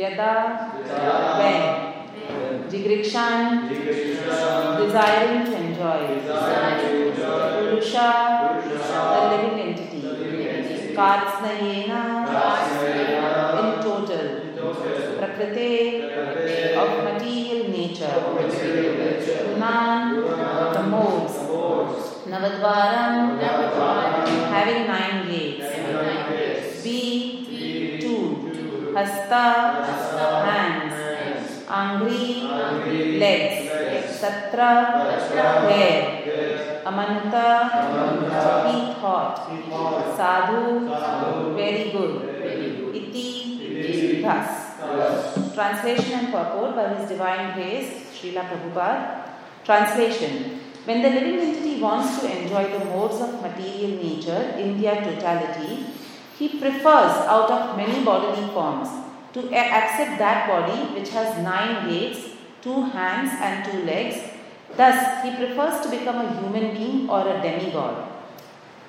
यदा वै। जिगृक्षान् डिजायरिंग टू एंजॉय पुरुषा द लिविंग एंटिटी कार्स नहीं इन टोटल प्रकृति ऑफ़ मटेरियल नेचर नान the modes नवद्वारम having nine gates Hasta, hands. Angri, legs. Satra, hair. Amanta, he thought. Sadhu, very good. Iti, thus. Translation and purport by His Divine Grace, Srila Prabhupada. Translation When the living entity wants to enjoy the modes of material nature in their totality, he prefers out of many bodily forms to accept that body which has nine gates, two hands, and two legs. Thus, he prefers to become a human being or a demigod.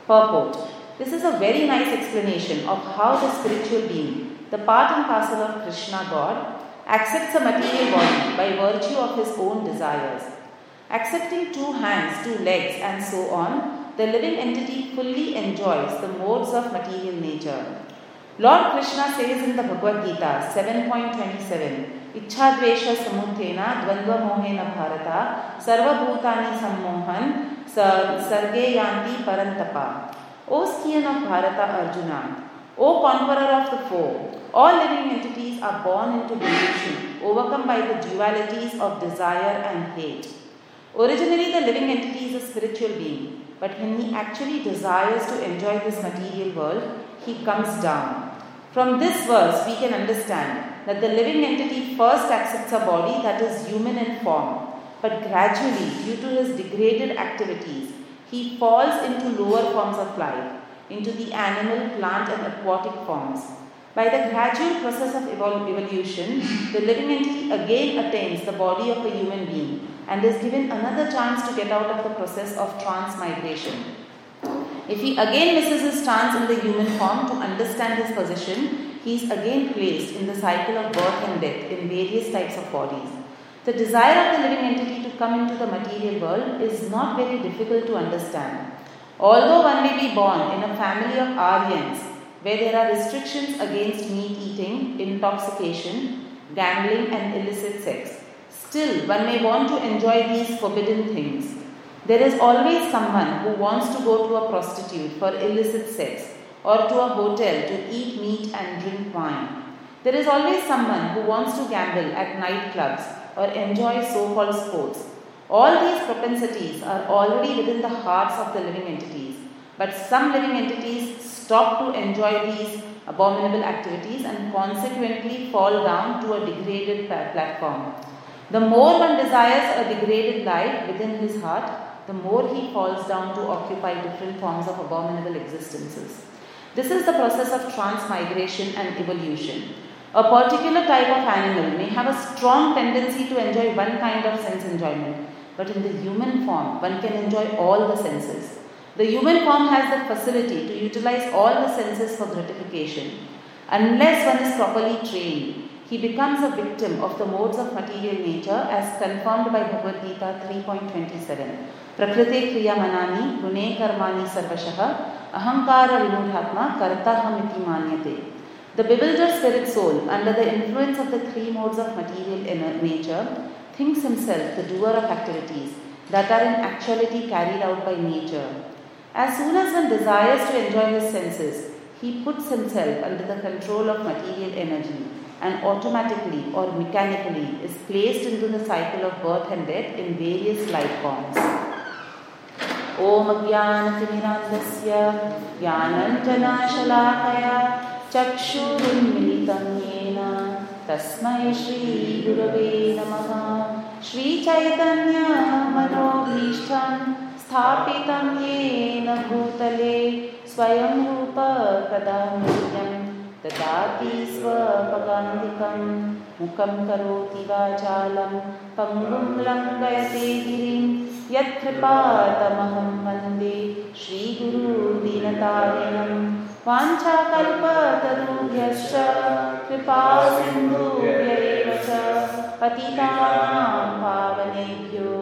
Purport This is a very nice explanation of how the spiritual being, the part and parcel of Krishna God, accepts a material body by virtue of his own desires. Accepting two hands, two legs, and so on, the living entity fully enjoys the modes of material nature. Lord Krishna says in the Bhagavad Gita 7.27 Ichhadvesha samuthena dvandva mohena bharata sarvabhutani sammohan sa- sarge yanti parantapa. O scion of Bharata Arjuna, O conqueror of the foe, all living entities are born into delusion, overcome by the dualities of desire and hate. Originally, the living entity is a spiritual being, but when he actually desires to enjoy this material world, he comes down. From this verse, we can understand that the living entity first accepts a body that is human in form, but gradually, due to his degraded activities, he falls into lower forms of life, into the animal, plant, and aquatic forms. By the gradual process of evol- evolution, the living entity again attains the body of a human being and is given another chance to get out of the process of transmigration. If he again misses his chance in the human form to understand his position, he is again placed in the cycle of birth and death in various types of bodies. The desire of the living entity to come into the material world is not very difficult to understand. Although one may be born in a family of Aryans where there are restrictions against meat eating, intoxication, gambling, and illicit sex, still one may want to enjoy these forbidden things. There is always someone who wants to go to a prostitute for illicit sex or to a hotel to eat meat and drink wine. There is always someone who wants to gamble at nightclubs or enjoy so called sports. All these propensities are already within the hearts of the living entities, but some living entities stop to enjoy these abominable activities and consequently fall down to a degraded platform. The more one desires a degraded life within his heart, the more he falls down to occupy different forms of abominable existences. This is the process of transmigration and evolution. A particular type of animal may have a strong tendency to enjoy one kind of sense enjoyment, but in the human form, one can enjoy all the senses. The human form has the facility to utilize all the senses for gratification. Unless one is properly trained, he becomes a victim of the modes of material nature as confirmed by Bhagavad Gita 3.27. Prakriti kriya manani gune karmani sarvashah ahankara vimudhatma kartahamiti manyate. The bewildered spirit soul, under the influence of the three modes of material nature, thinks himself the doer of activities that are in actuality carried out by nature. As soon as one desires to enjoy his senses, he puts himself under the control of material energy and automatically or mechanically is placed into the cycle of birth and death in various life forms. ॐ ज्ञानतिमिरान्धस्य ज्ञानञ्जनाशलाकया चक्षुरुन्मिलितं येन तस्मै श्रीगुरवे नमः श्रीचैतन्यमनोभीष्टं स्थापितं येन भूतले स्वयं रूप मह्यं ददाति स्वपदान्तिकं मुखं करोति वाचालं पङ्गुं लङ्घयते गिरिं। यत्कृपातमहं वन्दे श्रीगुरुदीनतारिणम् वाञ्छाकल्पतरुभ्यश्च कृपा च पतितानां पावनेभ्यो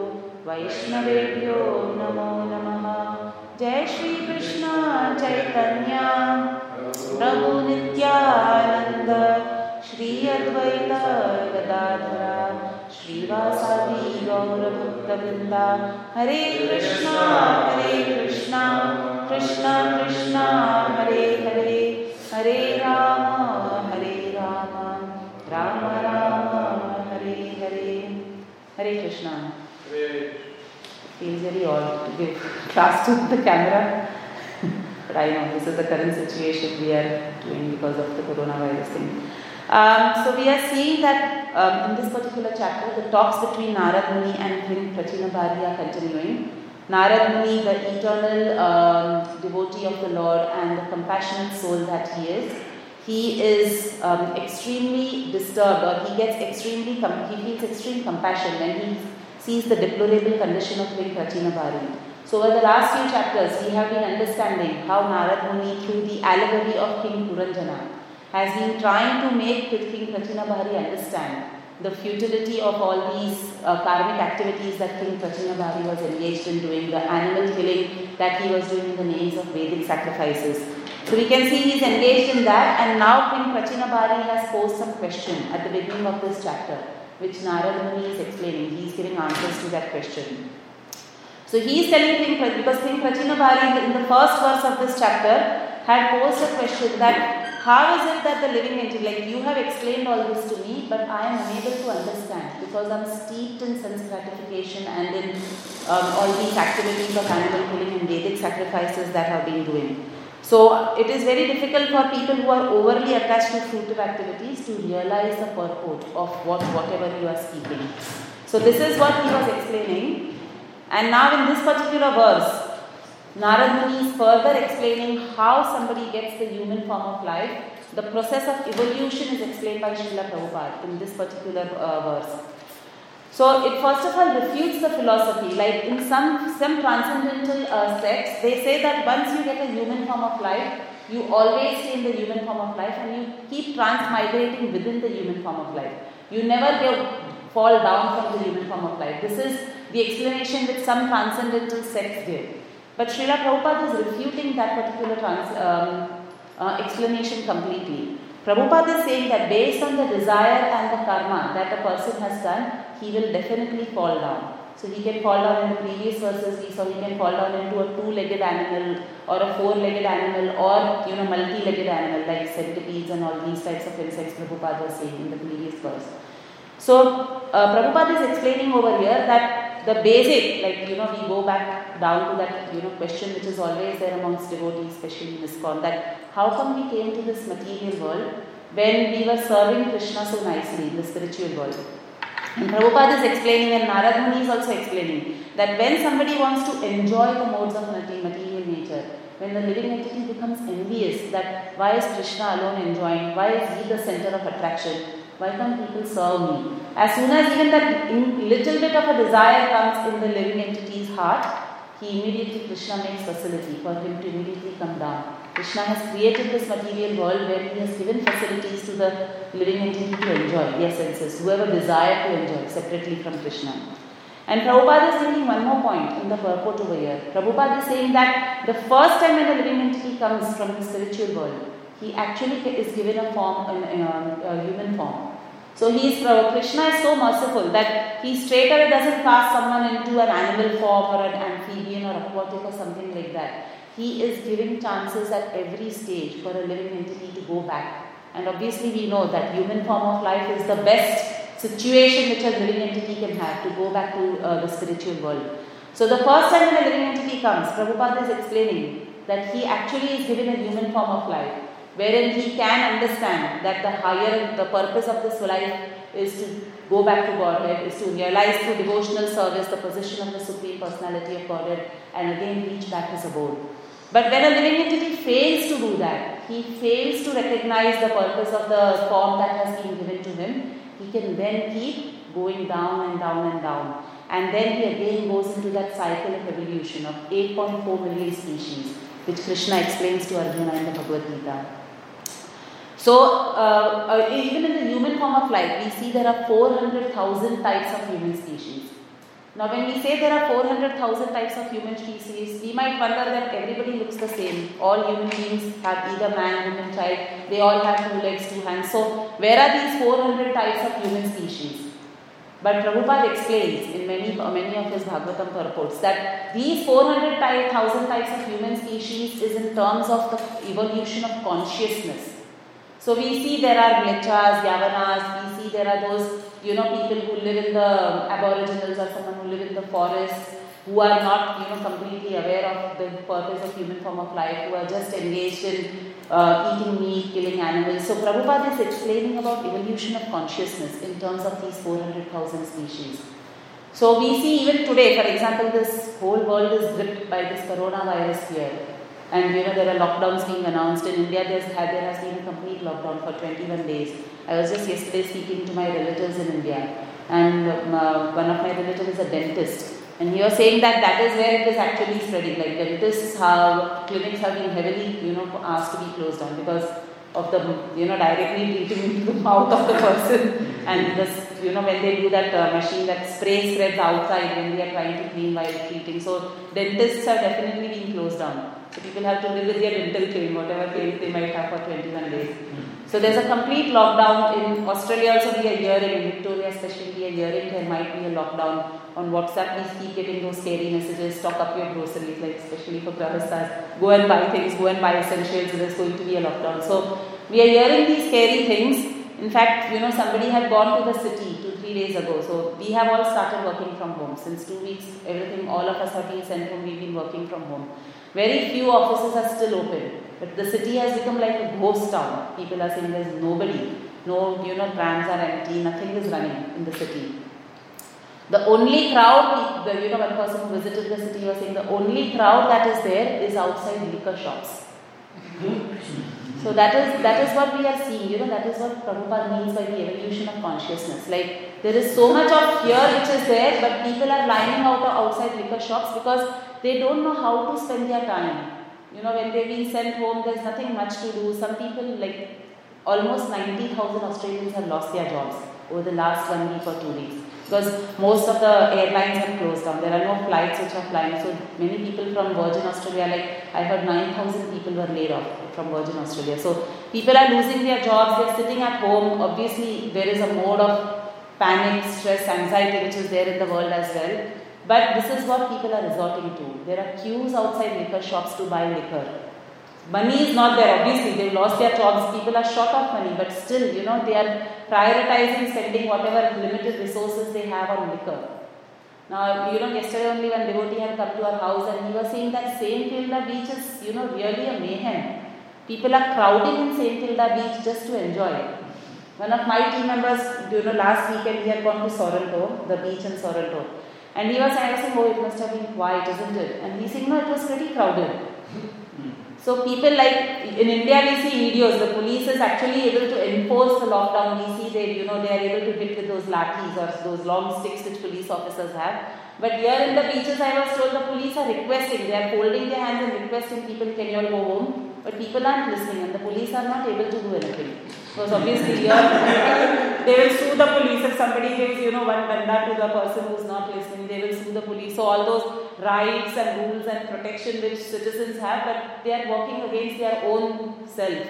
वैष्णवेभ्यो नमो नमः। जय श्रीकृष्ण, चैतन्य। प्रभु नित्यानन्द, श्री अद्वैत गदाधरा। श्रीवासादि गौरभक्तवृन्दा। हरे कृष्णा हरे कृष्णा। कृष्णा कृष्णा, हरे हरे। हरे राम हरे राम। राम राम, हरे हरे। हरे Krishna. Feels very odd to give class to the camera. but I know this is the current situation we are doing because of the coronavirus thing. Um, so we are seeing that um, in this particular chapter, the talks between Narad Muni and King Prachinabarhi are continuing. Narad Muni, the eternal um, devotee of the Lord and the compassionate soul that he is, he is um, extremely disturbed or he gets extremely, com- he feels extreme compassion when he sees the deplorable condition of King Prachinabarhi. So over the last few chapters, we have been understanding how Narad Muni, through the allegory of King Puranjana, has been trying to make King Prachinabarhi understand the futility of all these uh, karmic activities that King Prachinabarhi was engaged in doing, the animal killing that he was doing in the names of Vedic sacrifices. So we can see he's engaged in that, and now King Prachinabarhi has posed some question at the beginning of this chapter, which Narad Muni is explaining. He's giving answers to that question. So he is telling King because King Prachinabarhi in the first verse of this chapter had posed a question that how is it that the living entity, like you have explained all this to me, but I am unable to understand because I'm steeped in sense gratification and in um, all these activities of animal killing and Vedic sacrifices that have been doing. So it is very difficult for people who are overly attached to fruitive activities to realize the purport of what whatever you are speaking. So this is what he was explaining. And now in this particular verse, Narad Muni is further explaining how somebody gets the human form of life. The process of evolution is explained by Srila Prabhupada in this particular uh, verse. So it first of all refutes the philosophy. Like in some some transcendental uh, sects, they say that once you get a human form of life, you always stay in the human form of life, and you keep transmigrating within the human form of life. You never go fall down from the human form of life. This is the explanation which some transcendental sects give. But Srila Prabhupada is refuting that particular trans, um, uh, explanation completely. Prabhupada is saying that based on the desire and the karma that a person has done, he will definitely fall down. So he can fall down in the previous verses we saw he can fall down into a two-legged animal or a four-legged animal or you know multi-legged animal like centipedes and all these types of insects Prabhupada was saying in the previous verse. So uh, Prabhupada is explaining over here that the basic, like you know, we go back down to that you know question which is always there amongst devotees, especially in ISKCON, that how come we came to this material world when we were serving Krishna so nicely in the spiritual world? And Prabhupada is explaining, and Narad Muni is also explaining, that when somebody wants to enjoy the modes of material nature, when the living entity becomes envious that why is Krishna alone enjoying, why is he the center of attraction, why can't people serve me? As soon as even that little bit of a desire comes in the living entity's heart, he immediately, Krishna makes facility for him to immediately come down. Krishna has created this material world where he has given facilities to the living entity to enjoy the essences, whoever desire to enjoy separately from Krishna. And Prabhupada is making one more point in the purport over here. Prabhupada is saying that the first time when a living entity comes from the spiritual world, he actually is given a form, in a, uh, a human form. So he is, uh, Krishna is so merciful that he straight away doesn't cast someone into an animal form or an amphibian or aquatic or something like that. He is giving chances at every stage for a living entity to go back. And obviously we know that human form of life is the best situation which a living entity can have to go back to uh, the spiritual world. So the first time when a living entity comes, Prabhupada is explaining that he actually is given a human form of life wherein he can understand that the higher, the purpose of this life is to go back to Godhead, is to realize through devotional service the position of the Supreme Personality of Godhead and again reach back his abode. But when a living entity fails to do that, he fails to recognize the purpose of the form that has been given to him, he can then keep going down and down and down. And then he again goes into that cycle of evolution of 8.4 million species which Krishna explains to Arjuna in the Bhagavad Gita. So, uh, uh, even in the human form of life, we see there are 400,000 types of human species. Now, when we say there are 400,000 types of human species, we might wonder that everybody looks the same. All human beings have either man, woman, child, they all have two legs, two hands. So, where are these 400 types of human species? But Prabhupada explains in many, many of his Bhagavatam purports that these 400,000 types of human species is in terms of the evolution of consciousness. So we see there are Mlechas, Yavanas, we see there are those, you know, people who live in the aboriginals or someone who live in the forest who are not, you know, completely aware of the purpose of human form of life, who are just engaged in uh, eating meat, killing animals. So Prabhupada is explaining about evolution of consciousness in terms of these 400,000 species. So we see even today, for example, this whole world is gripped by this coronavirus fear. And you know there are lockdowns being announced in India. There's had there has been a complete lockdown for 21 days. I was just yesterday speaking to my relatives in India, and uh, one of my relatives is a dentist, and he was saying that that is where it is actually spreading. Like dentists have clinics have been heavily you know asked to be closed down because of the you know directly into the mouth of the person and this you know when they do that uh, machine that spray spreads outside when they are trying to clean while treating so dentists have definitely been closed down so people have to live with their dental pain whatever pain they might have for 21 days. Hmm. So there's a complete lockdown in Australia also we are hearing in Victoria especially we are hearing there might be a lockdown on WhatsApp. We keep getting those scary messages stock up your groceries like especially for Grahasthas go and buy things go and buy essentials there's going to be a lockdown. So we are hearing these scary things. In fact you know somebody had gone to the city two three days ago. So we have all started working from home. Since two weeks everything all of us have been sent home we've been working from home very few offices are still open but the city has become like a ghost town people are saying there's nobody no you know trams are empty nothing is running in the city the only crowd the you know one person who visited the city was saying the only crowd that is there is outside liquor shops hmm. so that is that is what we are seeing. You know that is what Prabhupada means by the evolution of consciousness. Like there is so much of fear which is there, but people are lining out of outside liquor shops because they don't know how to spend their time. You know when they've been sent home, there's nothing much to do. Some people like almost 90,000 Australians have lost their jobs over the last one week or two weeks because most of the airlines have closed down. There are no flights which are flying. So many people from Virgin Australia, like I heard 9,000 people were laid off from Virgin Australia. So people are losing their jobs, they're sitting at home. Obviously, there is a mode of panic, stress, anxiety which is there in the world as well. But this is what people are resorting to. There are queues outside liquor shops to buy liquor. Money is not there, obviously, they've lost their jobs, people are short of money, but still, you know, they are prioritizing spending whatever limited resources they have on liquor. Now, you know, yesterday only one devotee had come to our house and he was saying that St. Kilda beach is, you know, really a mayhem. People are crowding in St. Kilda beach just to enjoy. it. One of my team members, you know, last weekend he had gone to Sorrento, the beach in Sorrento. And he was saying, oh, it must have been quiet, isn't it? And he said, no, it was pretty crowded. Hmm. So people like in India we see videos, the police is actually able to enforce the lockdown. We see they, you know, they are able to hit with those lathis or those long sticks which police officers have. But here in the beaches I was told the police are requesting, they are folding their hands and requesting people, can you all go home? But people aren't listening and the police are not able to do anything. Because obviously here they will sue the police if somebody gives, you know, one danda to the person who's not listening, they will sue the police. So all those rights and rules and protection which citizens have, but they are working against their own self.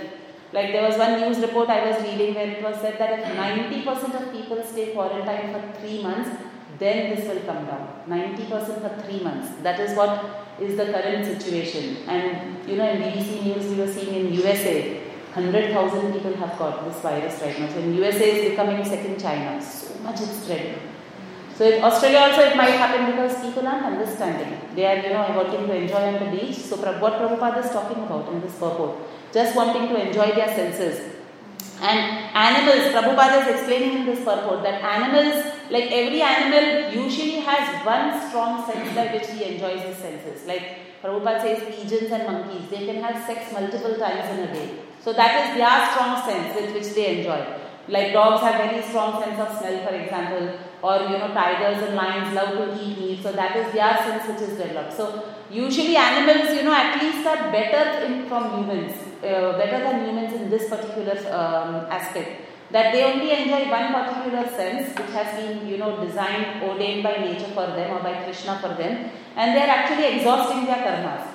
Like there was one news report I was reading where it was said that if 90% of people stay quarantined for three months, then this will come down. 90% for three months. That is what is the current situation. And you know, in BBC News, we were seeing in USA, 100,000 people have got this virus right now. So in USA, is becoming second China. So much it's spreading. So in Australia also it might happen because people aren't understanding. They are, you know, wanting to enjoy on the beach. So what Prabhupada is talking about in this purport, just wanting to enjoy their senses. And animals, Prabhupada is explaining in this purport that animals, like every animal, usually has one strong sense by which he enjoys his senses. Like Prabhupada says, pigeons and monkeys, they can have sex multiple times in a day. So that is their strong sense with which they enjoy. Like dogs have very strong sense of smell, for example, or you know tigers and lions love to eat meat, so that is their sense which is developed. So usually animals, you know, at least are better in, from humans, uh, better than humans in this particular um, aspect. That they only enjoy one particular sense which has been, you know, designed, ordained by nature for them or by Krishna for them, and they are actually exhausting their karmas.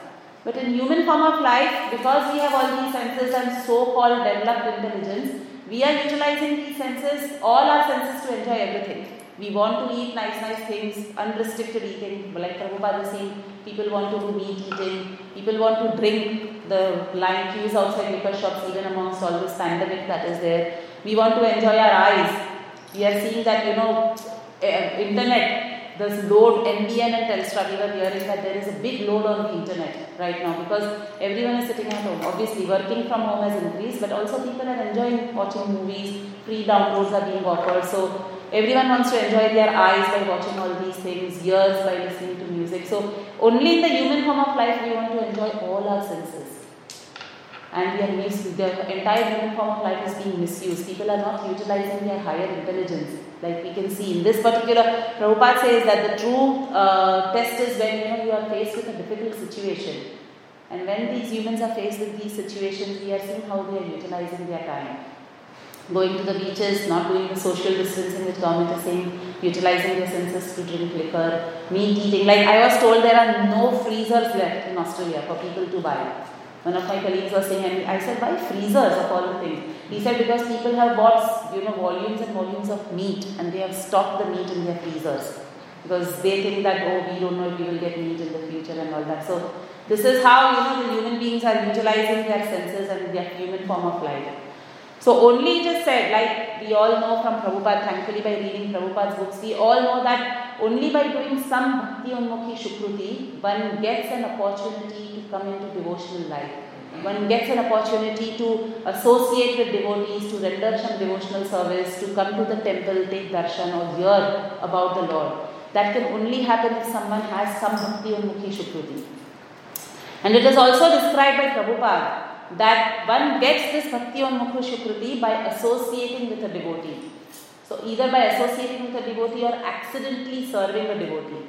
But in human form of life, because we have all these senses and so-called developed intelligence, we are utilizing these senses, all our senses to enjoy everything. We want to eat nice, nice things, unrestricted eating. Like Prabhupada is saying, people want to do meat eating, people want to drink the line queues outside liquor shops, even amongst all this pandemic that is there. We want to enjoy our eyes. We are seeing that, you know, eh, internet this load NBN and Telstra, we were hearing that there is a big load on the internet right now because everyone is sitting at home. Obviously, working from home has increased, but also people are enjoying watching movies. Free downloads are being offered, so everyone wants to enjoy their eyes by watching all these things, ears by listening to music. So only in the human form of life we want to enjoy all our senses. And we are mis- the entire human form of life is being misused. People are not utilizing their higher intelligence like we can see in this particular, Prabhupada says that the true uh, test is when you know you are faced with a difficult situation. And when these humans are faced with these situations, we are seeing how they are utilizing their time. Going to the beaches, not doing the social distancing which government is saying, utilizing their senses to drink liquor, meat eating. Like I was told there are no freezers left in Australia for people to buy. One of my colleagues was saying, and I said, why freezers of all the things? He said, because people have bought, you know, volumes and volumes of meat and they have stocked the meat in their freezers. Because they think that, oh, we don't know if we will get meat in the future and all that. So, this is how, you know, the human beings are utilizing their senses and their human form of life. So, only it is said, like we all know from Prabhupada, thankfully by reading Prabhupada's books, we all know that only by doing some Bhakti Unmukhi Shukruti, one gets an opportunity to come into devotional life. One gets an opportunity to associate with devotees, to render some devotional service, to come to the temple, take darshan, or hear about the Lord. That can only happen if someone has some Bhakti Unmukhi Shukruti. And it is also described by Prabhupada that one gets this Bhakti Unmukhi Shukruti by associating with a devotee. So either by associating with a devotee or accidentally serving a devotee.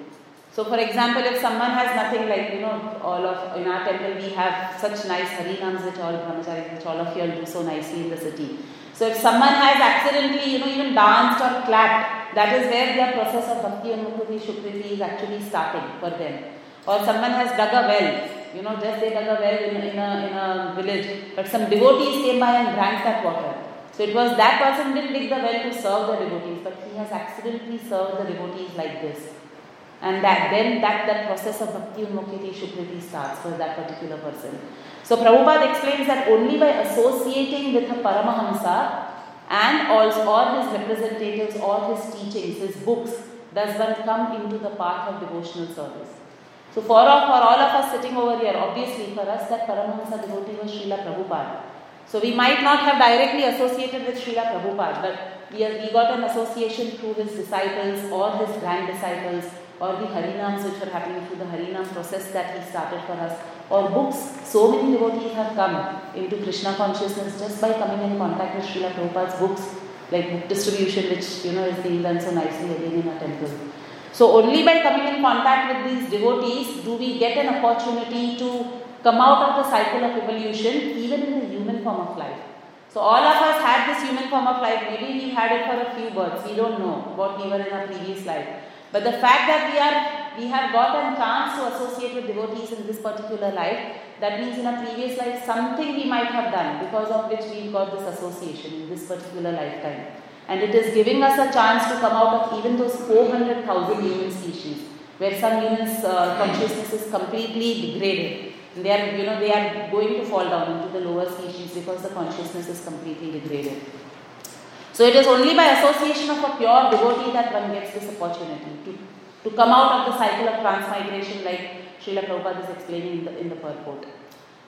So for example, if someone has nothing like, you know, all of, in our temple we have such nice harinams which all brahmacharis, which all of you all do so nicely in the city. So if someone has accidentally, you know, even danced or clapped, that is where their process of bhakti and shukriti is actually starting for them. Or someone has dug a well, you know, just they dug a well in, in, a, in a village, but some devotees came by and drank that water. So it was that person didn't dig the well to serve the devotees, but he has accidentally served the devotees like this. And that then that, that process of bhakti unmukiti shukriti starts for that particular person. So Prabhupada explains that only by associating with a Paramahamsa and also all his representatives, all his teachings, his books, does one come into the path of devotional service. So for, all, for all of us sitting over here, obviously for us that Paramahamsa devotee was Srila Prabhupada. So we might not have directly associated with Srila Prabhupada, but we, are, we got an association through his disciples or his grand disciples or the Harinams which were happening through the Harinam process that he started for us or books. So many devotees have come into Krishna consciousness just by coming in contact with Srila Prabhupada's books like book distribution which you know is being done so nicely again in our temple. So only by coming in contact with these devotees do we get an opportunity to come out of the cycle of evolution even in the human form of life. So all of us had this human form of life. Maybe we had it for a few births. We don't know what we were in our previous life. But the fact that we are we have got a chance to associate with devotees in this particular life, that means in a previous life something we might have done because of which we got this association in this particular lifetime. And it is giving us a chance to come out of even those 400,000 human species, where some humans' uh, consciousness is completely degraded they are, you know, they are going to fall down into the lower species because the consciousness is completely degraded. So it is only by association of a pure devotee that one gets this opportunity to, to come out of the cycle of transmigration like Srila Prabhupada is explaining in the, in the purport.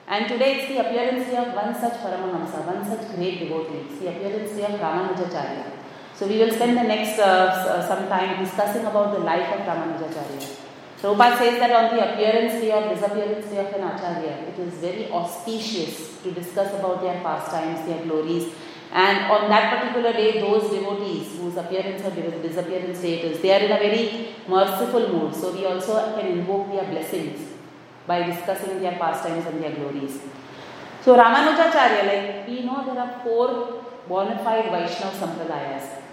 And today it's the appearance of one such Paramahamsa, one such great devotee. It's the appearance of Ramanujacharya. So we will spend the next uh, some time discussing about the life of Ramanujacharya. Prabhupada says that on the appearance day or disappearance day of an acharya, it is very auspicious to discuss about their pastimes, their glories, And on that particular day, those devotees whose appearance or disappearance date is, they are in a very merciful mood. So we also can invoke their blessings by discussing their pastimes and their glories. So Ramanujacharya, like we know there are four bona fide Vaishnava Sampradayas.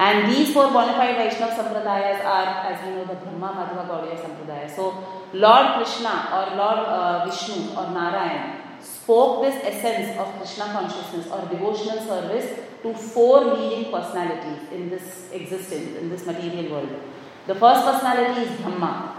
And these four bona fide Vaishnava Sampradayas are, as we know, the Brahma Madhva Gaudiya Sampradaya. So Lord Krishna or Lord uh, Vishnu or Narayan spoke this essence of Krishna consciousness or devotional service to four leading personalities in this existence, in this material world. The first personality is Brahma.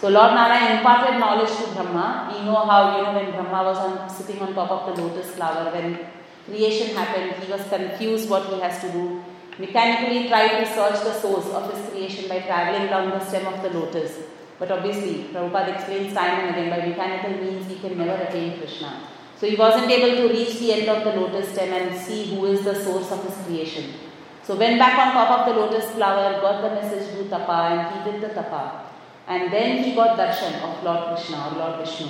So Lord Narayan imparted knowledge to Brahma. We know how, you know, when Brahma was on, sitting on top of the lotus flower, when creation happened, he was confused what he has to do. Mechanically tried to search the source of his creation by traveling down the stem of the lotus. But obviously, Prabhupada explains time and again by mechanical means he can never attain Krishna. So he wasn't able to reach the end of the lotus stem and see who is the source of his creation. So went back on top of the lotus flower, got the message do tapa and he did the tapa. And then he got darshan of Lord Krishna or Lord Vishnu.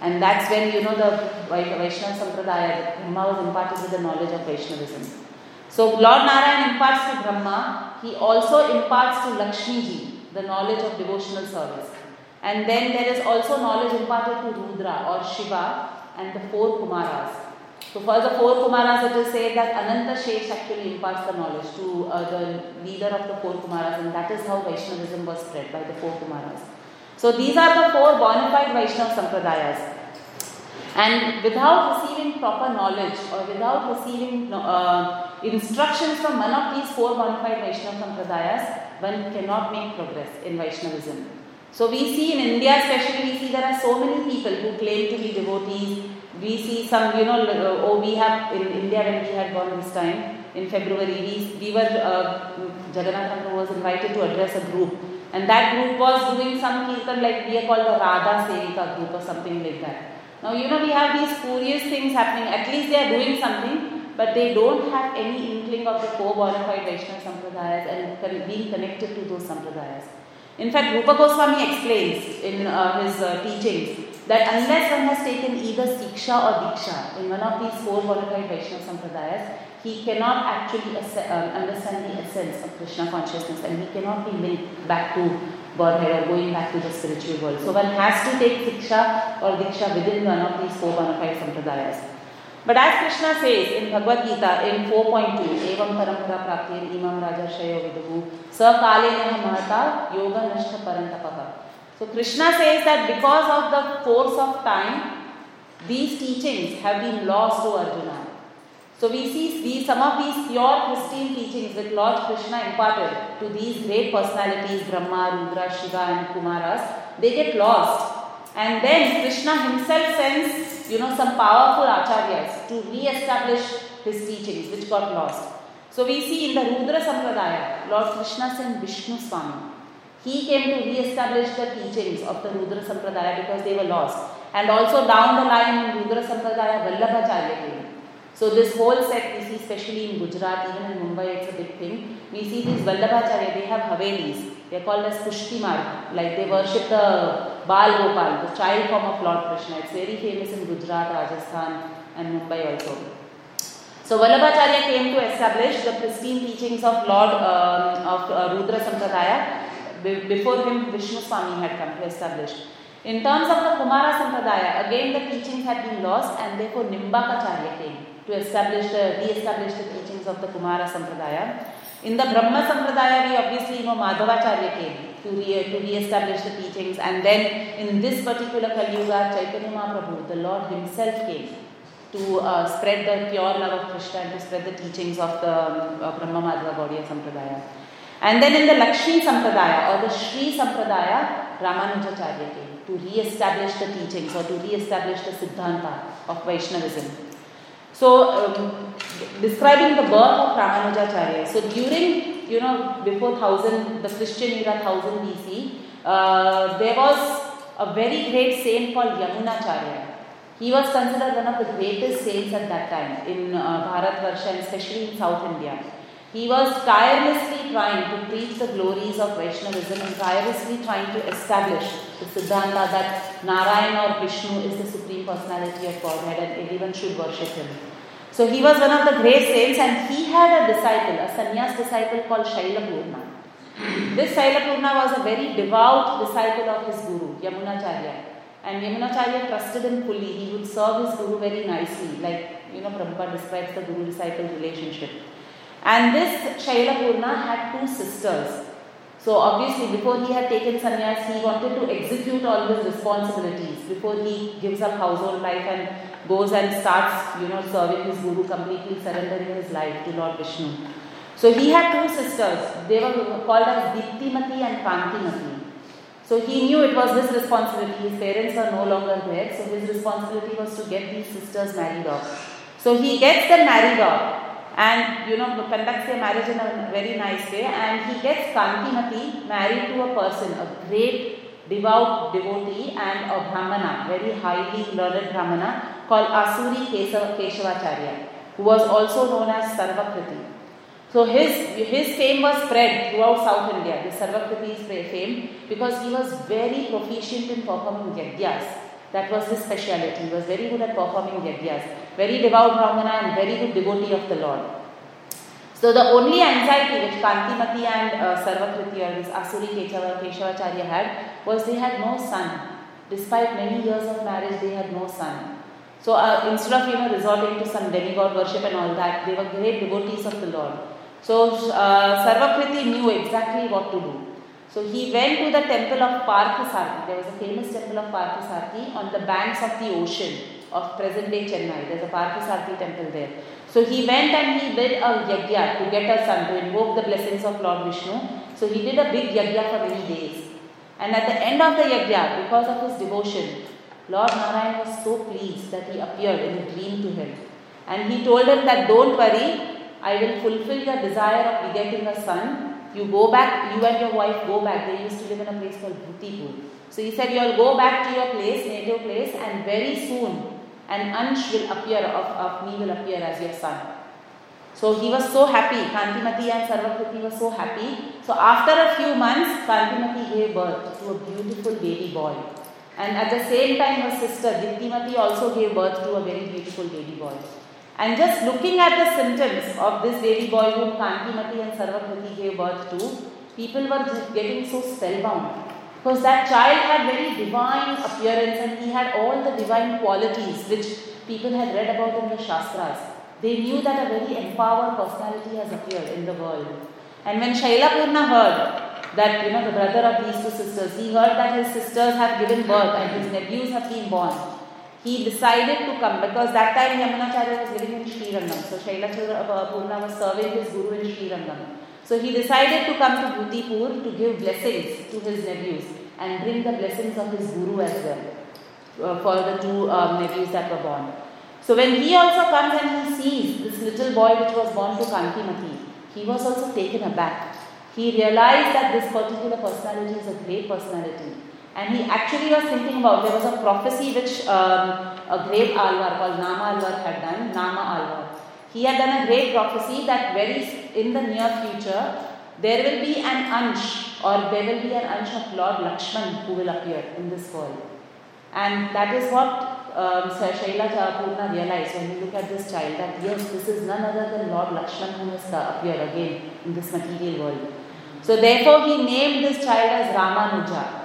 And that's when, you know, the Vaishnava Sampradaya, Brahma was imparted with the knowledge of Vaishnavism. So Lord Narayan imparts to Brahma, he also imparts to Lakshmi the knowledge of devotional service. And then there is also knowledge imparted to Rudra or Shiva and the four Kumaras. So for the four Kumaras, it is said that Ananta Shesh actually imparts the knowledge to uh, the leader of the four Kumaras, and that is how Vaishnavism was spread by the four Kumaras. So these are the four bona fide Vaishnava Sampradayas. And without receiving proper knowledge or without receiving uh, instructions from one of these four fide Vaishnava Sampradayas, one cannot make progress in Vaishnavism. So we see in India especially, we see there are so many people who claim to be devotees. We see some, you know, uh, oh we have, in India when we had gone this time, in February, we, we were, uh, Jagannath was invited to address a group. And that group was doing some kirtan like we are called the Radha Sevika group or something like that. Now, you know, we have these curious things happening. At least they are doing something but they don't have any inkling of the four bona fide Vaishnava Sampradayas and being connected to those Sampradayas. In fact, Rupa Goswami explains in uh, his uh, teachings that unless one has taken either Siksha or Diksha in one of these four bona fide Vaishnava Sampradayas, he cannot actually uh, understand the essence of Krishna consciousness and he cannot be linked back to Godhead or going back to the spiritual world. So one has to take Siksha or Diksha within one of these four bona fide Sampradayas. But as Krishna says in Bhagavad Gita in 4.2, Evam Parampara Praptir Imam raja Rajarshayo Viduhu Sakaleneha Mahata Yoga Nashta Parantapaha. So Krishna says that because of the force of time, these teachings have been lost to Arjuna. So we see these, some of these pure Christian teachings that Lord Krishna imparted to these great personalities, Brahma, Rudra, Shiva and Kumaras, they get lost. And then Krishna himself sends you know, some powerful acharyas to re-establish his teachings which got lost. So we see in the Rudra Sampradaya, Lord Krishna sent Vishnu Swami. He came to re-establish the teachings of the Rudra Sampradaya because they were lost. And also down the line in Rudra Sampradaya, Vallabhacharya came. So this whole set we see especially in Gujarat, even in Mumbai it's a big thing. We see these Vallabhacharya, they have Havelis. They are called as Pushtimar. Like they worship the Bal Gopal, the child form of Lord Krishna. It's very famous in Gujarat, Rajasthan and Mumbai also. So Vallabhacharya came to establish the pristine teachings of Lord um, of uh, Rudra Sampradaya. Before him, Vishnu Swami had come to establish. In terms of the Kumara Sampradaya, again the teachings had been lost and therefore Nimbakacharya came to establish the, re-establish the teachings of the Kumara Sampradaya. In the Brahma Sampradaya, we obviously know Madhavacharya came to, re- to re-establish the teachings and then in this particular Kali Yuga, Chaitanya Mahaprabhu, the Lord himself came to uh, spread the pure love of Krishna and to spread the teachings of the uh, Brahma Madhva Gaudiya Sampradaya. And then in the Lakshmi Sampradaya or the Sri Sampradaya, Ramanujacharya came to re-establish the teachings or to re-establish the Siddhanta of Vaishnavism. So, um, describing the birth of Ramanujacharya. So, during, you know, before 1000, the Christian era 1000 BC, uh, there was a very great saint called Yamunacharya. He was considered one of the greatest saints at that time in uh, Bharatvarsha and especially in South India. He was tirelessly trying to preach the glories of Vaishnavism and tirelessly trying to establish the Siddhanta that Narayan or Vishnu is the Supreme Personality of Godhead and everyone should worship him. So he was one of the great saints and he had a disciple, a sannyas disciple called Shailapurna. This Shailapurna was a very devout disciple of his guru, Yamunacharya. And Yamunacharya trusted him fully. He would serve his guru very nicely, like, you know, Prabhupada describes the guru disciple relationship. And this Shailapurna had two sisters. So obviously, before he had taken sannyas, he wanted to execute all his responsibilities before he gives up household life and goes and starts, you know, serving his guru, completely surrendering his life to Lord Vishnu. So he had two sisters. They were called as Diptimati and Kantimati. So he knew it was his responsibility. His parents are no longer there, so his responsibility was to get these sisters married off. So he gets them married off and you know conducts their marriage in a very nice way and he gets Kantimati married to a person, a great devout devotee and a Brahmana, very highly learned Brahmana called Asuri Keshavacharya, who was also known as Sarvakriti. So his, his fame was spread throughout South India, the Sarvakriti's fame, because he was very proficient in performing yagyas. That was his speciality. He was very good at performing yagyas. Very devout Brahmana and very good devotee of the Lord. So the only anxiety which Kantimati and uh, or this Asuri Keshavacharya had was they had no son. Despite many years of marriage, they had no son. So uh, instead of you know resorting to some demigod worship and all that, they were great devotees of the Lord. So uh, Sarvakriti knew exactly what to do. So he went to the temple of Parthasarthi. There was a famous temple of Parthasarthi on the banks of the ocean of present day Chennai. There's a Parthasarthi temple there. So he went and he did a yagya to get a son, to invoke the blessings of Lord Vishnu. So he did a big yagya for many days. And at the end of the yagya, because of his devotion, Lord Narayan was so pleased that he appeared in a dream to him. And he told him that don't worry, I will fulfill your desire of begetting a son you go back, you and your wife go back. They used to live in a place called Bhutipur. So he said, You'll go back to your place, native place, and very soon an Ansh will appear, of, of me will appear as your son. So he was so happy. Kantimati and Sarvakriti were so happy. So after a few months, Kantimati gave birth to a beautiful baby boy. And at the same time, her sister Diptimati also gave birth to a very beautiful baby boy. And just looking at the symptoms of this baby boy whom Kantimati and Sarvakriti gave birth to, people were getting so spellbound. Because that child had very divine appearance and he had all the divine qualities which people had read about in the Shastras. They knew that a very empowered personality has appeared in the world. And when Shailapurna heard that, you know, the brother of these two sisters, he heard that his sisters have given birth and his nephews have been born he decided to come because that time Yamunacharya was living in Srirangam. So Shailapurna was serving his guru in Srirangam. So he decided to come to Bhutipur to give blessings to his nephews and bring the blessings of his guru as well uh, for the two um, nephews that were born. So when he also comes and he sees this little boy which was born to Kantimati, he was also taken aback. He realized that this particular personality is a great personality and he actually was thinking about there was a prophecy which um, a great Alvar called Nama Alvar had done, Nama Alvar. He had done a great prophecy that very in the near future there will be an ansh or there will be an ansh of Lord Lakshman who will appear in this world. And that is what um, Shaila Purna realized when you look at this child that yes, this is none other than Lord Lakshman who has appeared again in this material world. So therefore he named this child as Ramanuja.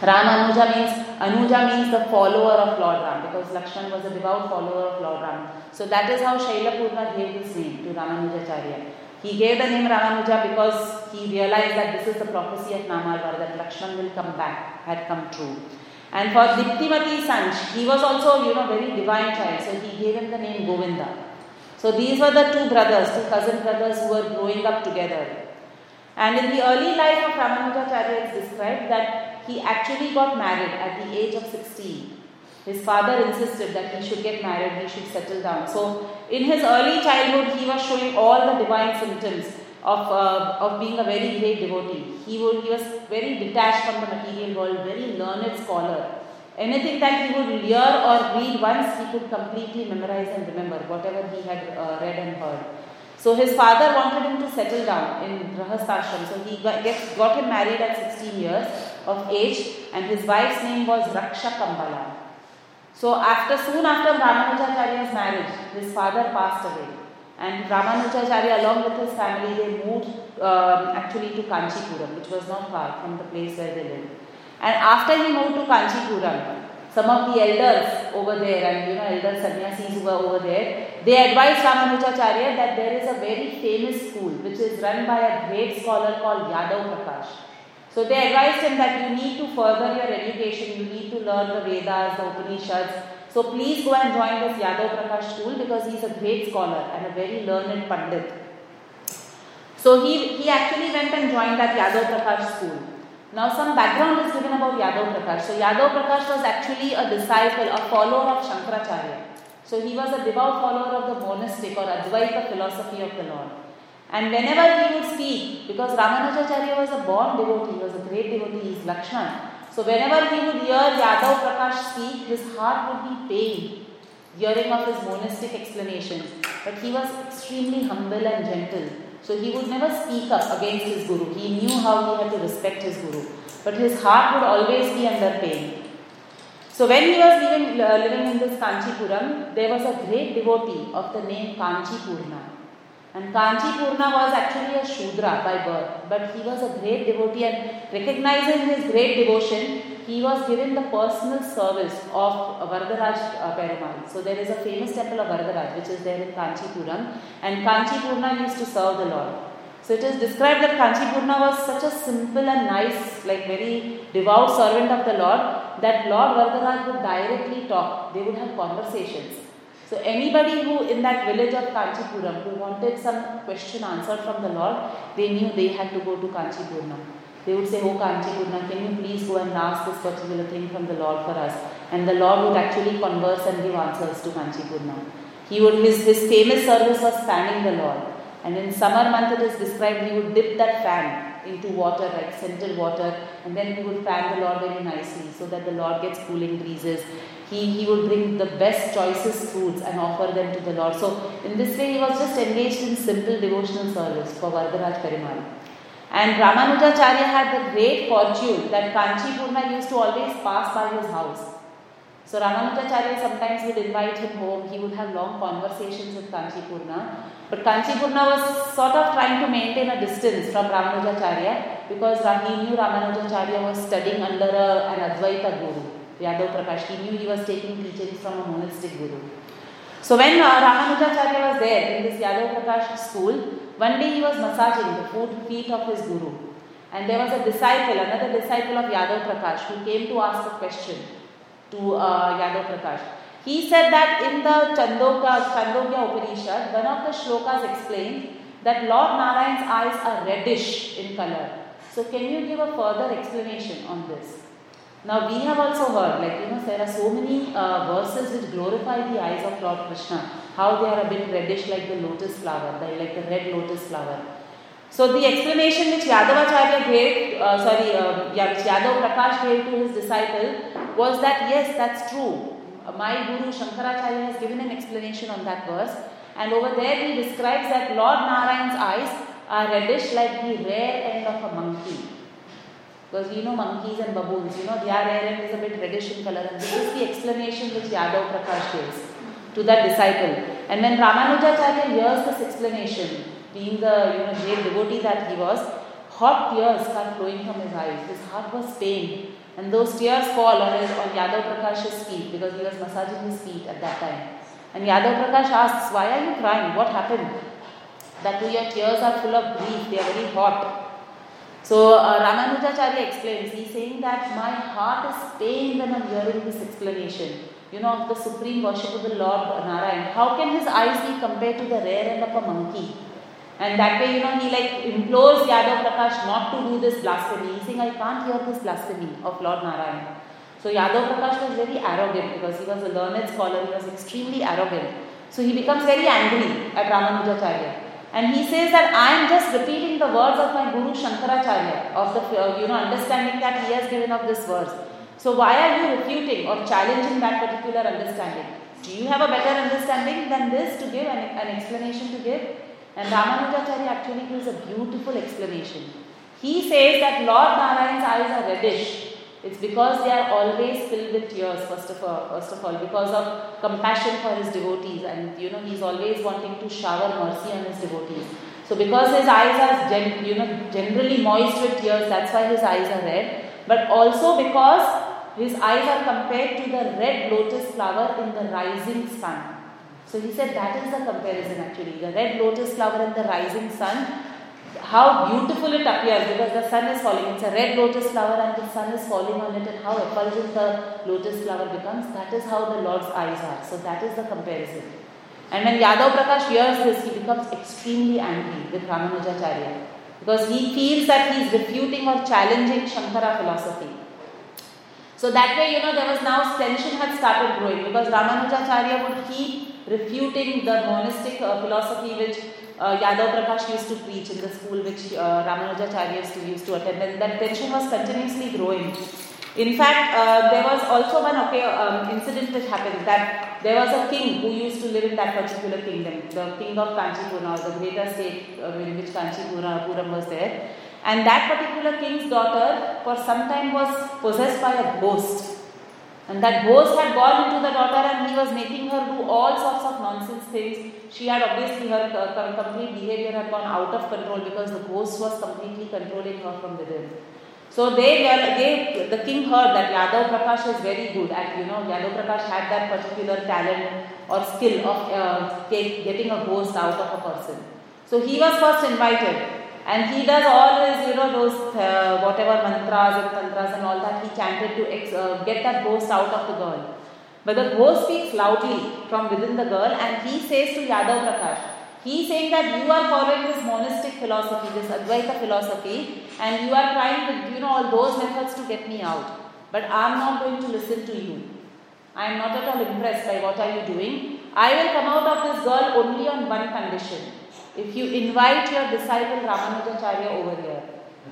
Ramanuja means, Anuja means the follower of Lord Ram because Lakshman was a devout follower of Lord Ram. So that is how Shailapurna gave this name to Ramanujacharya. He gave the name Ramanuja because he realized that this is the prophecy of Namalvar that Lakshman will come back, had come true. And for Diptimati Sanch, he was also, you know, very divine child, so he gave him the name Govinda. So these were the two brothers, two cousin brothers who were growing up together. And in the early life of Ramanujacharya, it's described that he actually got married at the age of 16. His father insisted that he should get married, he should settle down. So, in his early childhood, he was showing all the divine symptoms of, uh, of being a very great devotee. He, would, he was very detached from the material world, very learned scholar. Anything that he would hear or read once, he could completely memorize and remember whatever he had uh, read and heard. So his father wanted him to settle down in Grahasthashram. So he got, got him married at 16 years of age and his wife's name was Raksha Kambala. So after soon after Ramanujacharya's marriage, his father passed away. And Ramanujacharya along with his family, they moved um, actually to Kanchipuram, which was not far from the place where they lived. And after he moved to Kanchipuram, some of the elders over there and you know elder sannyasis who were over there, they advised Ramanujacharya that there is a very famous school which is run by a great scholar called Yadav Prakash. So they advised him that you need to further your education, you need to learn the Vedas, the Upanishads. So please go and join this Yadav Prakash school because he's a great scholar and a very learned Pandit. So he, he actually went and joined that Yadav Prakash school. Now some background is given about Yadav Prakash. So Yadav Prakash was actually a disciple, a follower of Shankaracharya. So he was a devout follower of the monastic or Advaita philosophy of the Lord. And whenever he would speak, because Ramanujacharya was a born devotee, he was a great devotee, he is Lakshman. So whenever he would hear Yadav Prakash speak, his heart would be pained, hearing of his monistic explanations. But he was extremely humble and gentle. So he would never speak up against his guru. He knew how he had to respect his guru. But his heart would always be under pain. So when he was living, uh, living in this Kanchipuram, there was a great devotee of the name Kanchipurna. And Kanchi Purna was actually a Shudra by birth, but he was a great devotee and recognizing his great devotion, he was given the personal service of Varadaraj uh, Perumal. So there is a famous temple of Varadaraj which is there in Kanchipuram and Kanchipurna used to serve the Lord. So it is described that Kanchipurna was such a simple and nice, like very devout servant of the Lord that Lord Varadaraj would directly talk. They would have conversations. So anybody who in that village of Kanchipuram who wanted some question answered from the Lord, they knew they had to go to Kanchipurna. They would say, Oh Kanchipurna, can you please go and ask this particular thing from the Lord for us? And the Lord would actually converse and give answers to Kanchipurna. He would his, his famous service was fanning the Lord. And in summer month it is described he would dip that fan into water, like scented water, and then he would fan the Lord very nicely so that the Lord gets cooling breezes he, he would bring the best choicest foods and offer them to the Lord. So, in this way, he was just engaged in simple devotional service for Varadaraj Perumal. And Ramanujacharya had the great fortune that Kanchi Purna used to always pass by his house. So Ramanujacharya sometimes would invite him home. He would have long conversations with Kanchi Purna. But Kanchi Purna was sort of trying to maintain a distance from Ramanujacharya because he knew Ramanujacharya was studying under a, an Advaita guru. Yadav Prakash. He knew he was taking teachings from a monastic guru. So when uh, Ramanujacharya was there in this Yadav Prakash school, one day he was massaging the feet of his guru. And there was a disciple, another disciple of Yadav Prakash, who came to ask a question to uh, Yadav Prakash. He said that in the Chandogya, Chandogya Upanishad, one of the shlokas explains that Lord Narayan's eyes are reddish in color. So can you give a further explanation on this? Now we have also heard, like you know, there are so many uh, verses which glorify the eyes of Lord Krishna, how they are a bit reddish like the lotus flower, the, like the red lotus flower. So the explanation which Yadavacharya gave, uh, sorry, uh, Yadav Prakash gave to his disciple was that yes, that's true. My Guru Shankaracharya has given an explanation on that verse, and over there he describes that Lord Narayan's eyes are reddish like the rear end of a monkey. Because you know monkeys and baboons, you know their hair is a bit reddish in color and this is the explanation which Yadav Prakash gives to that disciple. And when Ramanujacharya hears this explanation, being the you know great devotee that he was, hot tears start flowing from his eyes. His heart was pained. And those tears fall on, his, on Yadav Prakash's feet because he was massaging his feet at that time. And Yadav Prakash asks, Why are you crying? What happened? That your tears are full of grief, they are very hot. So uh, Ramanujacharya explains, he's saying that my heart is pained when I'm hearing this explanation, you know, of the supreme worship of the Lord Narayan. How can his eyes be compared to the rear end of a monkey? And that way, you know, he like implores Yadav Prakash not to do this blasphemy. He's saying, I can't hear this blasphemy of Lord Narayan. So Yadav Prakash was very arrogant because he was a learned scholar, he was extremely arrogant. So he becomes very angry at Ramanujacharya. And he says that I am just repeating the words of my Guru Shankaracharya, of the uh, you know understanding that he has given of this verse. So why are you refuting or challenging that particular understanding? Do you have a better understanding than this to give an, an explanation to give? And Ramanujacharya actually gives a beautiful explanation. He says that Lord Narayan's eyes are reddish It's because they are always filled with tears, first of all, first of all, because of compassion for his devotees, and you know he's always wanting to shower mercy on his devotees. So because his eyes are gen- you know generally moist with tears, that's why his eyes are red. But also because his eyes are compared to the red lotus flower in the rising sun. So he said that is the comparison actually. The red lotus flower in the rising sun how beautiful it appears because the sun is falling. It's a red lotus flower and the sun is falling on it, and how effulgent the lotus flower becomes. That is how the Lord's eyes are. So, that is the comparison. And when Yadav Prakash hears this, he becomes extremely angry with Ramanujacharya because he feels that he is refuting or challenging Shankara philosophy. So that way, you know, there was now tension had started growing because Ramanujacharya would keep refuting the monistic uh, philosophy which uh, Yadav Prakash used to preach in the school which uh, Ramanujacharya used to, to attend, and that tension was continuously growing. In fact, uh, there was also one okay, um, incident which happened that there was a king who used to live in that particular kingdom, the king of Kanchipura, the greater state uh, in which Kanchipuram was there. And that particular king's daughter, for some time, was possessed by a ghost. And that ghost had gone into the daughter and he was making her do all sorts of nonsense things. She had obviously, her uh, complete behavior had gone out of control because the ghost was completely controlling her from within. So they, they, the king heard that Yadav Prakash is very good at, you know, Yadav Prakash had that particular talent or skill of uh, getting a ghost out of a person. So he was first invited. And he does all his, you know, those uh, whatever mantras and tantras and all that he chanted to ex- uh, get that ghost out of the girl. But the ghost speaks loudly from within the girl and he says to Yadav Prakash, he saying that you are following this monistic philosophy, this Advaita philosophy, and you are trying to, you know, all those methods to get me out. But I am not going to listen to you. I am not at all impressed by what are you doing. I will come out of this girl only on one condition if you invite your disciple Ramanujacharya over here,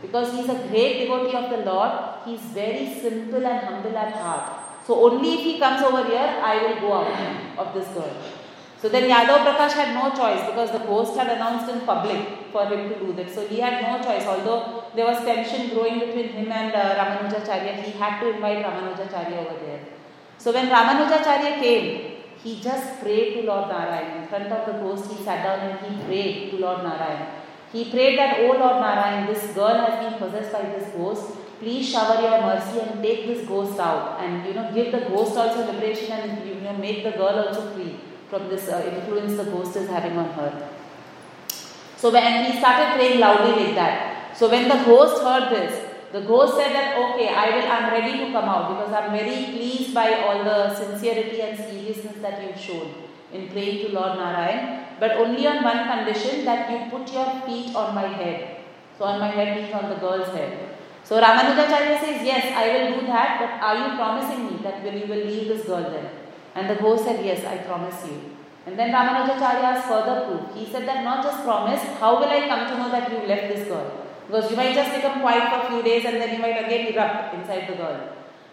because he is a great devotee of the Lord, he is very simple and humble at heart. So only if he comes over here, I will go out of this girl. So then Yadav Prakash had no choice because the ghost had announced in public for him to do that. So he had no choice. Although there was tension growing between him and uh, Ramanujacharya, he had to invite Ramanujacharya over there. So when Ramanujacharya came, he just prayed to Lord Narayan. In front of the ghost, he sat down and he prayed to Lord Narayan. He prayed that, Oh Lord Narayan, this girl has been possessed by this ghost. Please shower your mercy and take this ghost out. And you know, give the ghost also liberation and you know, make the girl also free from this uh, influence the ghost is having on her. So when he started praying loudly like that. So when the ghost heard this, the ghost said that, okay, I will, I'm ready to come out because I'm very pleased by all the sincerity and seriousness that you've shown in praying to Lord Narayan, but only on one condition that you put your feet on my head. So on my head means on the girl's head. So Ramanujacharya says, yes, I will do that, but are you promising me that when you will leave this girl then? And the ghost said, yes, I promise you. And then Ramanujacharya asked further proof. He said that not just promise, how will I come to know that you left this girl? Because you might just become quiet for a few days and then you might again erupt inside the girl.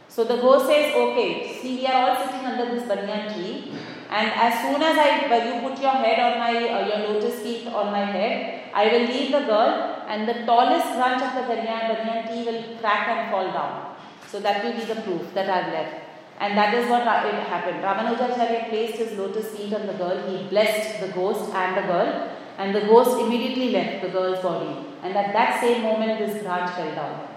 So the ghost says, okay, see we are all sitting under this banyan tree and as soon as I, you put your head on my, uh, your lotus feet on my head, I will leave the girl and the tallest branch of the banyan, banyan tree will crack and fall down. So that will be the proof that I have left. And that is what it happened. Ramanujacharya placed his lotus feet on the girl. He blessed the ghost and the girl. And the ghost immediately left the girl's body. And at that same moment, this branch fell down.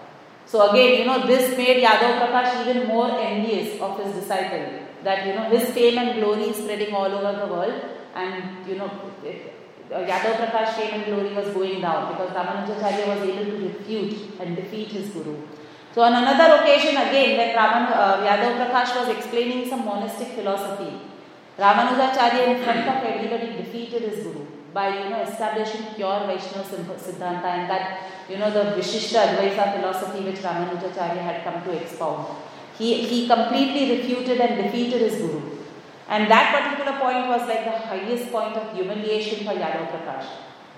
So again, you know, this made Yadav Prakash even more envious of his disciple. That, you know, his fame and glory is spreading all over the world. And, you know, uh, Yadav Prakash fame and glory was going down because Ramanujacharya was able to refute and defeat his guru. So on another occasion again, when Raman, uh, Yadav Prakash was explaining some monastic philosophy, Ramanujacharya in front of everybody defeated his guru by you know establishing pure Vaishnava Siddhanta and that you know the Vishishta Advaita philosophy which Ramanujacharya had come to expound. He, he completely refuted and defeated his guru. And that particular point was like the highest point of humiliation for Yadav Prakash.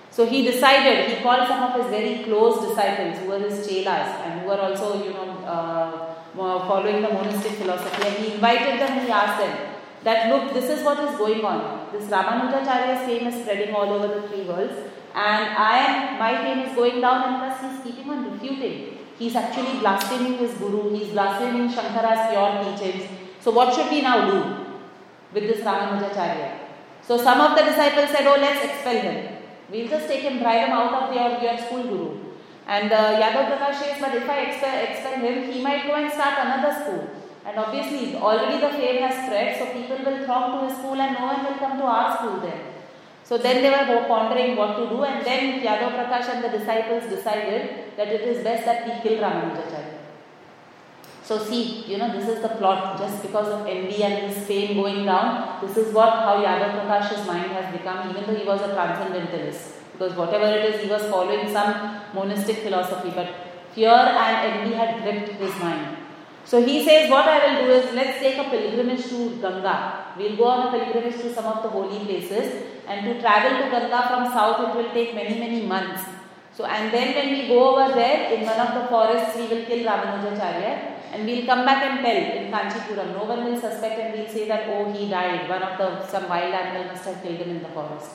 So he decided, he called some of his very close disciples who were his chelas and who were also, you know, uh, following the monastic philosophy and he invited them he asked them, that look, this is what is going on. This Ramanujacharya's fame is spreading all over the three worlds. And I am, my fame is going down and plus he's keeping on refuting. He's actually blaspheming his guru, he's blaspheming Shankara's pure teachings. So what should we now do with this Ramanujacharya? So some of the disciples said, oh let's expel him. We'll just take him, drive him out of your, your school guru. And uh, Yadav Prakash says, but if I expel, expel him, he might go and start another school. And obviously, already the fame has spread, so people will throng to his school and no one will come to our school then. So then they were pondering what to do, and then Yadav Prakash and the disciples decided that it is best that we kill Ramanujacharya. So see, you know, this is the plot. Just because of envy and his fame going down, this is what how Yadav Prakash's mind has become, even though he was a transcendentalist. Because whatever it is, he was following some monistic philosophy, but fear and envy had gripped his mind. So he says, What I will do is let's take a pilgrimage to Ganga. We'll go on a pilgrimage to some of the holy places, and to travel to Ganga from south, it will take many, many months. So, and then when we go over there, in one of the forests, we will kill Ramanujacharya and we'll come back and tell in Kanchipuram. No one will suspect and we'll say that, oh, he died. One of the, some wild animal must have killed him in the forest.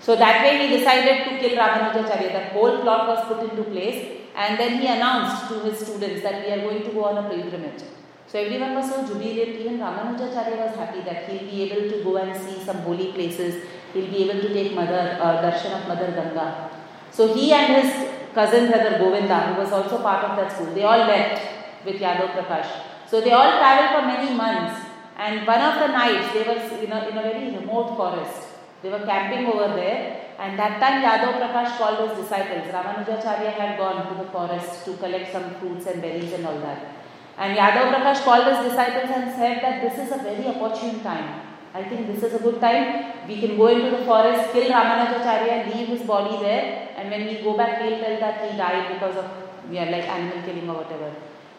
So that way he decided to kill Ramanujacharya. That whole plot was put into place and then he announced to his students that we are going to go on a pilgrimage. So everyone was so jubilant, even Ramanujacharya was happy that he'll be able to go and see some holy places, he'll be able to take Mother, uh, darshan of Mother Ganga. So he and his cousin brother Govinda, who was also part of that school, they all left with Yadav Prakash. So they all traveled for many months and one of the nights they were in a, in a very remote forest. They were camping over there and that time Yadav Prakash called his disciples. Ramanujacharya had gone to the forest to collect some fruits and berries and all that. And Yadav Prakash called his disciples and said that this is a very opportune time. I think this is a good time. We can go into the forest, kill Ramanujacharya, leave his body there, and when we go back, we'll tell that he died because of yeah, like animal killing or whatever.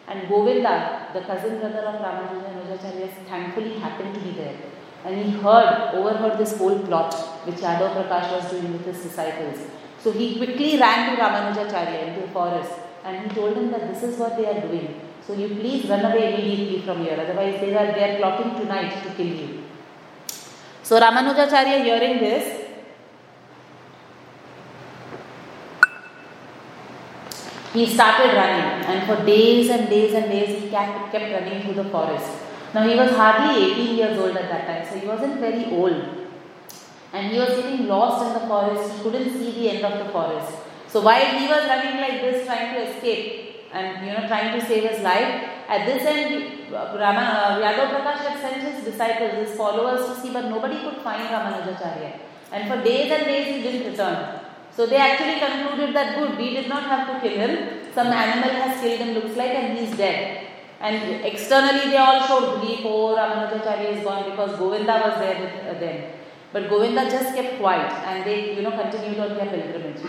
And Govinda, the cousin brother of Ramanujacharya, thankfully happened to be there. And he heard, overheard this whole plot which Yadav Prakash was doing with his disciples. So he quickly ran to Ramanujacharya into the forest and he told him that this is what they are doing. So you please run away immediately from here, otherwise they are they are plotting tonight to kill you. So Ramanujacharya hearing this, he started running and for days and days and days he kept, kept running through the forest. Now he was hardly 18 years old at that time, so he wasn't very old. And he was getting lost in the forest, he couldn't see the end of the forest. So while he was running like this, trying to escape and you know trying to save his life, at this end, Rama, uh, Yadav Prakash had sent his disciples, his followers to see, but nobody could find Ramanujacharya. And for days and days he didn't return. So they actually concluded that good, we did not have to kill him. Some animal has killed him, looks like, and he's dead. And externally they all showed grief, oh Ramanujacharya is gone because Govinda was there with uh, them. But Govinda just kept quiet and they, you know, continued on their pilgrimage.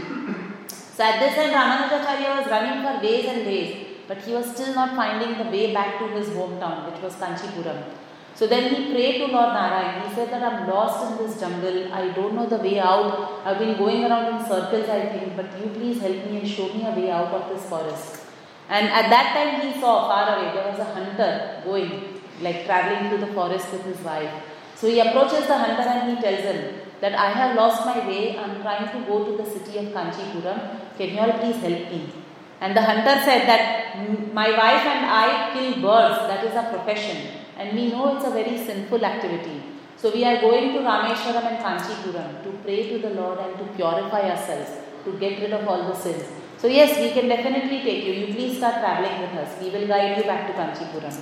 so at this time Ramanujacharya was running for days and days, but he was still not finding the way back to his hometown, which was Kanchipuram. So then he prayed to Lord Narayan. He said that I'm lost in this jungle. I don't know the way out. I've been going around in circles, I think, but you please help me and show me a way out of this forest. And at that time he saw far away there was a hunter going, like traveling through the forest with his wife. So he approaches the hunter and he tells him that I have lost my way. I'm trying to go to the city of Kanchipuram. Can you all please help me? And the hunter said that my wife and I kill birds. That is our profession. And we know it's a very sinful activity. So we are going to Rameshwaram and Kanchipuram to pray to the Lord and to purify ourselves, to get rid of all the sins. So yes, we can definitely take you. You please start traveling with us. We will guide you back to Kanchipuram.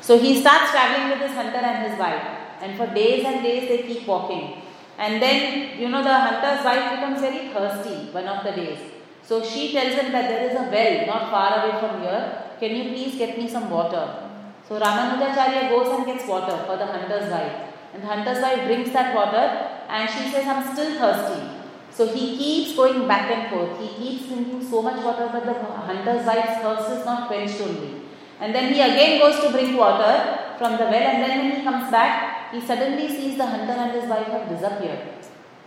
So he starts traveling with his hunter and his wife. And for days and days they keep walking. And then, you know, the hunter's wife becomes very thirsty one of the days. So she tells him that there is a well not far away from here. Can you please get me some water? So Ramanujacharya goes and gets water for the hunter's wife. And the hunter's wife drinks that water and she says, I'm still thirsty. So he keeps going back and forth. He keeps drinking so much water that the hunter's wife's thirst is not quenched only. And then he again goes to bring water from the well, and then when he comes back, he suddenly sees the hunter and his wife have disappeared.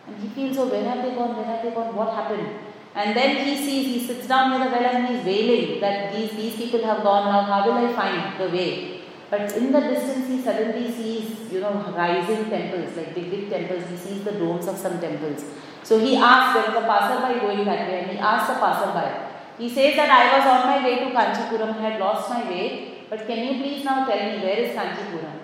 And he feels, oh, where have they gone? Where have they gone? What happened? And then he sees, he sits down near the well and he's wailing that these, these people have gone now, how will I find the way? But in the distance, he suddenly sees, you know, rising temples, like big, big temples. He sees the domes of some temples. So he asked, there was a passerby going that way, and he asked the passerby, he says that I was on my way to Kanchipuram, I had lost my way, but can you please now tell me where is Kanchipuram?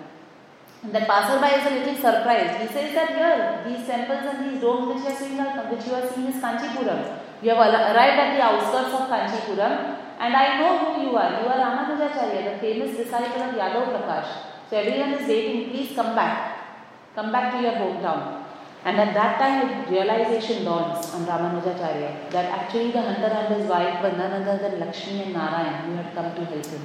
And the passerby is a little surprised. He says that here, these temples and these domes which you are seeing, are, which you are seeing is Kanchipuram. You have arrived at the outskirts of Kanchipuram, and I know who you are. You are Ramanujacharya, the famous disciple of Yadav Prakash. So everyone is waiting, please come back. Come back to your hometown. And at that time, realization dawns on Ramanujacharya that actually the hunter and his wife were none other than Lakshmi and Narayan who had come to help him.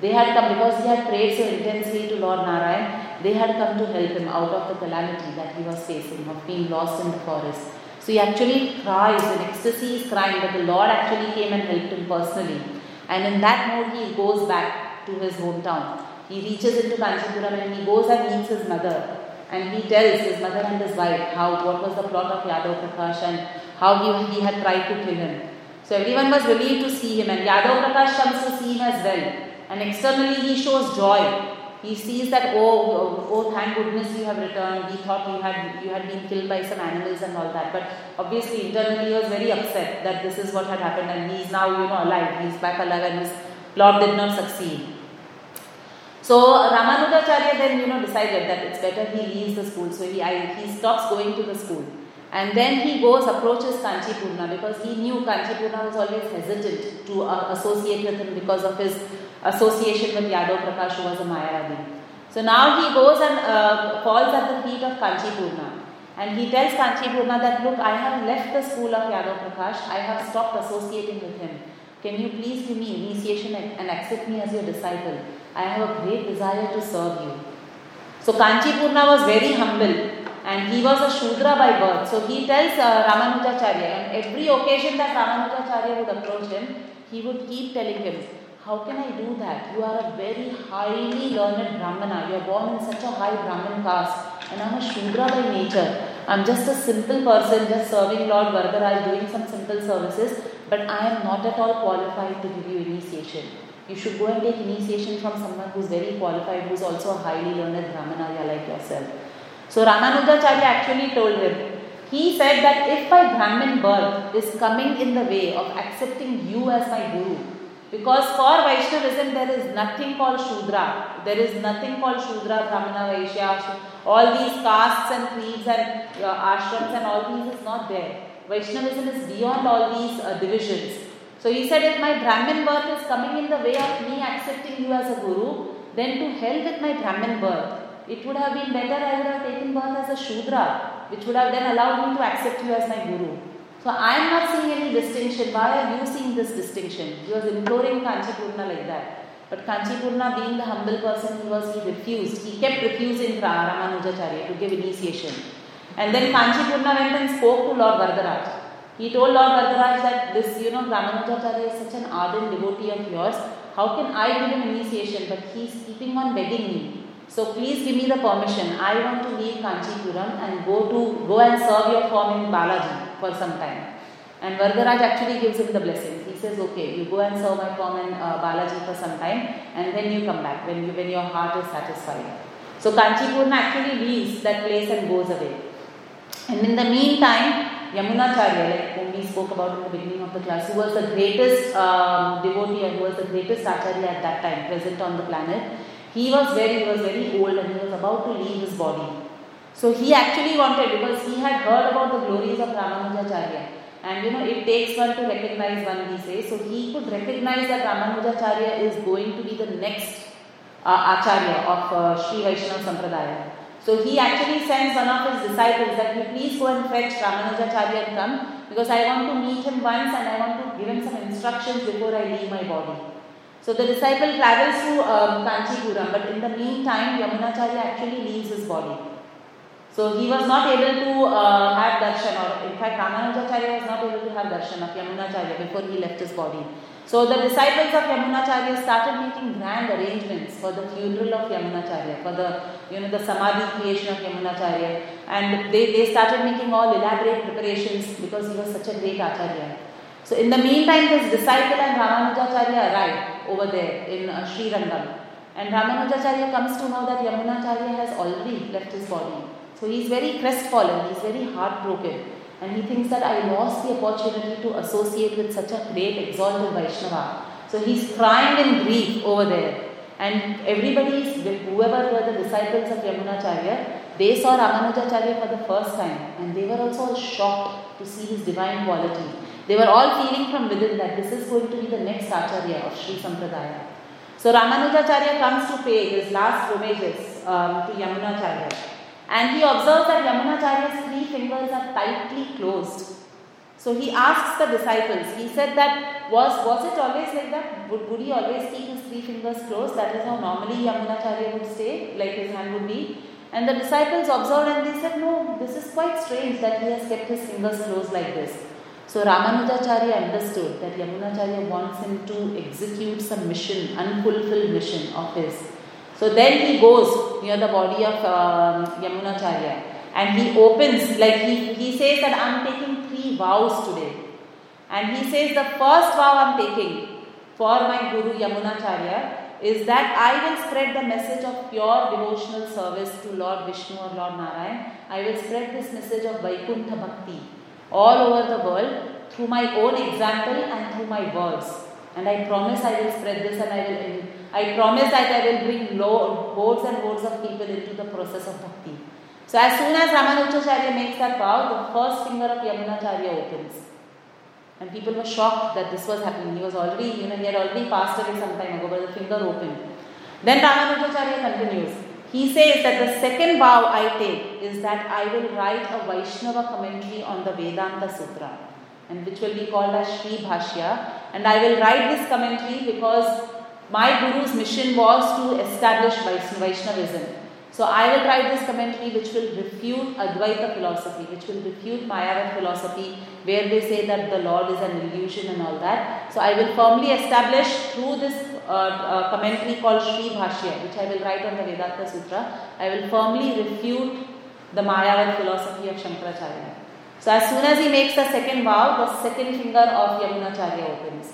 They had come because he had prayed so intensely to Lord Narayan, they had come to help him out of the calamity that he was facing of being lost in the forest. So he actually cries, in ecstasy is crying, but the Lord actually came and helped him personally. And in that mood, he goes back to his hometown. He reaches into Kanchipuram and he goes and meets his mother. And he tells his mother and his wife how what was the plot of Yadav Prakash and how he, he had tried to kill him. So everyone was relieved to see him, and Yadav Prakash comes to see him as well. And externally, he shows joy. He sees that, oh, oh, oh, thank goodness you have returned. We thought you had, you had been killed by some animals and all that. But obviously, internally, he was very upset that this is what had happened and he is now, you know, alive. He is back alive and his plot did not succeed. So Ramanujacharya then, you know, decided that it's better he leaves the school. So he, I, he stops going to the school. And then he goes, approaches Kanchipurna because he knew Kanchipurna was always hesitant to uh, associate with him because of his association with Yadav Prakash, who was a Mayavadi. So now he goes and uh, falls at the feet of Kanchipurna. And he tells Kanchipurna that, look, I have left the school of Yadav Prakash, I have stopped associating with him. Can you please give me initiation and accept me as your disciple? I have a great desire to serve you. So Kanchipurna was very humble and he was a Shudra by birth. So he tells uh, Ramanujacharya, on every occasion that Ramanujacharya would approach him, he would keep telling him, how can I do that? You are a very highly learned Brahmana. You are born in such a high Brahmin caste. And I'm a Shudra by nature. I'm just a simple person, just serving Lord Varadaraj, doing some simple services. But I am not at all qualified to give you initiation. You should go and take initiation from someone who's very qualified, who's also a highly learned Brahmana like yourself. So Ramanujacharya actually told him, he said that if my Brahmin birth is coming in the way of accepting you as my Guru, because for Vaishnavism there is nothing called Shudra. There is nothing called Shudra, Brahmana, Vaishya. All these castes and creeds and uh, ashrams and all these is not there. Vaishnavism is beyond all these uh, divisions. So he said, if my Brahmin birth is coming in the way of me accepting you as a Guru, then to hell with my Brahmin birth. It would have been better I would have taken birth as a Shudra, which would have then allowed me to accept you as my Guru. So I am not seeing any distinction. Why are you seeing this distinction? He was imploring Kanchipurna like that. But Kanchipurna being the humble person he was, he refused. He kept refusing Ramanujacharya to give initiation. And then Kanchipurna went and spoke to Lord Varadaraj. He told Lord Varadaraj that this, you know, Ramanujacharya is such an ardent devotee of yours. How can I give him initiation? But he is keeping on begging me. So please give me the permission. I want to leave Kanchipuram and go to go and serve your form in Balaji for some time. And Varadaraj actually gives him the blessing. He says, okay, you go and serve my form in uh, Balaji for some time and then you come back when, you, when your heart is satisfied. So Kanchipurna actually leaves that place and goes away. And in the meantime, Yamunacharya, like whom we spoke about in the beginning of the class, who was the greatest um, devotee and who was the greatest acharya at that time present on the planet, he was very, he was very old and he was about to leave his body. So he actually wanted because he had heard about the glories of Ramanujacharya. And you know, it takes one to recognize one, he says. So he could recognize that Ramanujacharya is going to be the next uh, Acharya of uh, Sri Vaishnava Sampradaya. So he actually sends one of his disciples that you please go and fetch Ramanujacharya and come because I want to meet him once and I want to give him some instructions before I leave my body. So the disciple travels to um, Kanchipuram, but in the meantime, Yamunacharya actually leaves his body. So he was not able to uh, have darshan, or in fact, Ramanujacharya was not able to have darshan of Yamunacharya before he left his body. So the disciples of Yamunacharya started making grand arrangements for the funeral of Yamunacharya, for the you know the samadhi creation of Yamunacharya, and they, they started making all elaborate preparations because he was such a great acharya. So in the meantime, his disciple and Ramanujacharya arrived over there in uh, Sri Rangam, and Ramanujacharya comes to know that Yamunacharya has already left his body. So he's very crestfallen, he's very heartbroken. And he thinks that I lost the opportunity to associate with such a great exalted Vaishnava. So he's crying in grief over there. And everybody, whoever were the disciples of Yamunacharya, they saw Ramanujacharya for the first time and they were also shocked to see his divine quality. They were all feeling from within that this is going to be the next Acharya of Sri Sampradaya. So Ramanujacharya comes to pay his last homages um, to Yamunacharya. And he observes that Yamunacharya's three fingers are tightly closed. So he asks the disciples, he said that was, was it always like that? Would, would he always keep his three fingers closed? That is how normally Yamunacharya would stay, like his hand would be. And the disciples observed and they said, No, this is quite strange that he has kept his fingers closed like this. So Ramanujacharya understood that Yamunacharya wants him to execute some mission, unfulfilled mission of his. So then he goes near the body of um, Yamunacharya and he opens, like he, he says that I'm taking three vows today. And he says the first vow I'm taking for my Guru Yamunacharya is that I will spread the message of pure devotional service to Lord Vishnu or Lord Narayan. I will spread this message of Vaikuntha Bhakti all over the world through my own example and through my words. And I promise I will spread this and I will I promise that I will bring loads and loads of people into the process of bhakti. So as soon as Ramanujacharya makes that vow, the first finger of Yamunacharya opens. And people were shocked that this was happening. He was already, you know, he had already passed away some time ago, but the finger opened. Then Ramanujacharya continues. He says that the second vow I take is that I will write a Vaishnava commentary on the Vedanta Sutra, and which will be called as Sri Bhashya. And I will write this commentary because my Guru's mission was to establish Vaishnavism. So I will write this commentary which will refute Advaita philosophy, which will refute Mayavad philosophy, where they say that the Lord is an illusion and all that. So I will firmly establish through this uh, uh, commentary called Sri Bhashya, which I will write on the Vedanta Sutra, I will firmly refute the Mayavad philosophy of Shankaracharya. So as soon as he makes the second vow, the second finger of Yamunacharya opens.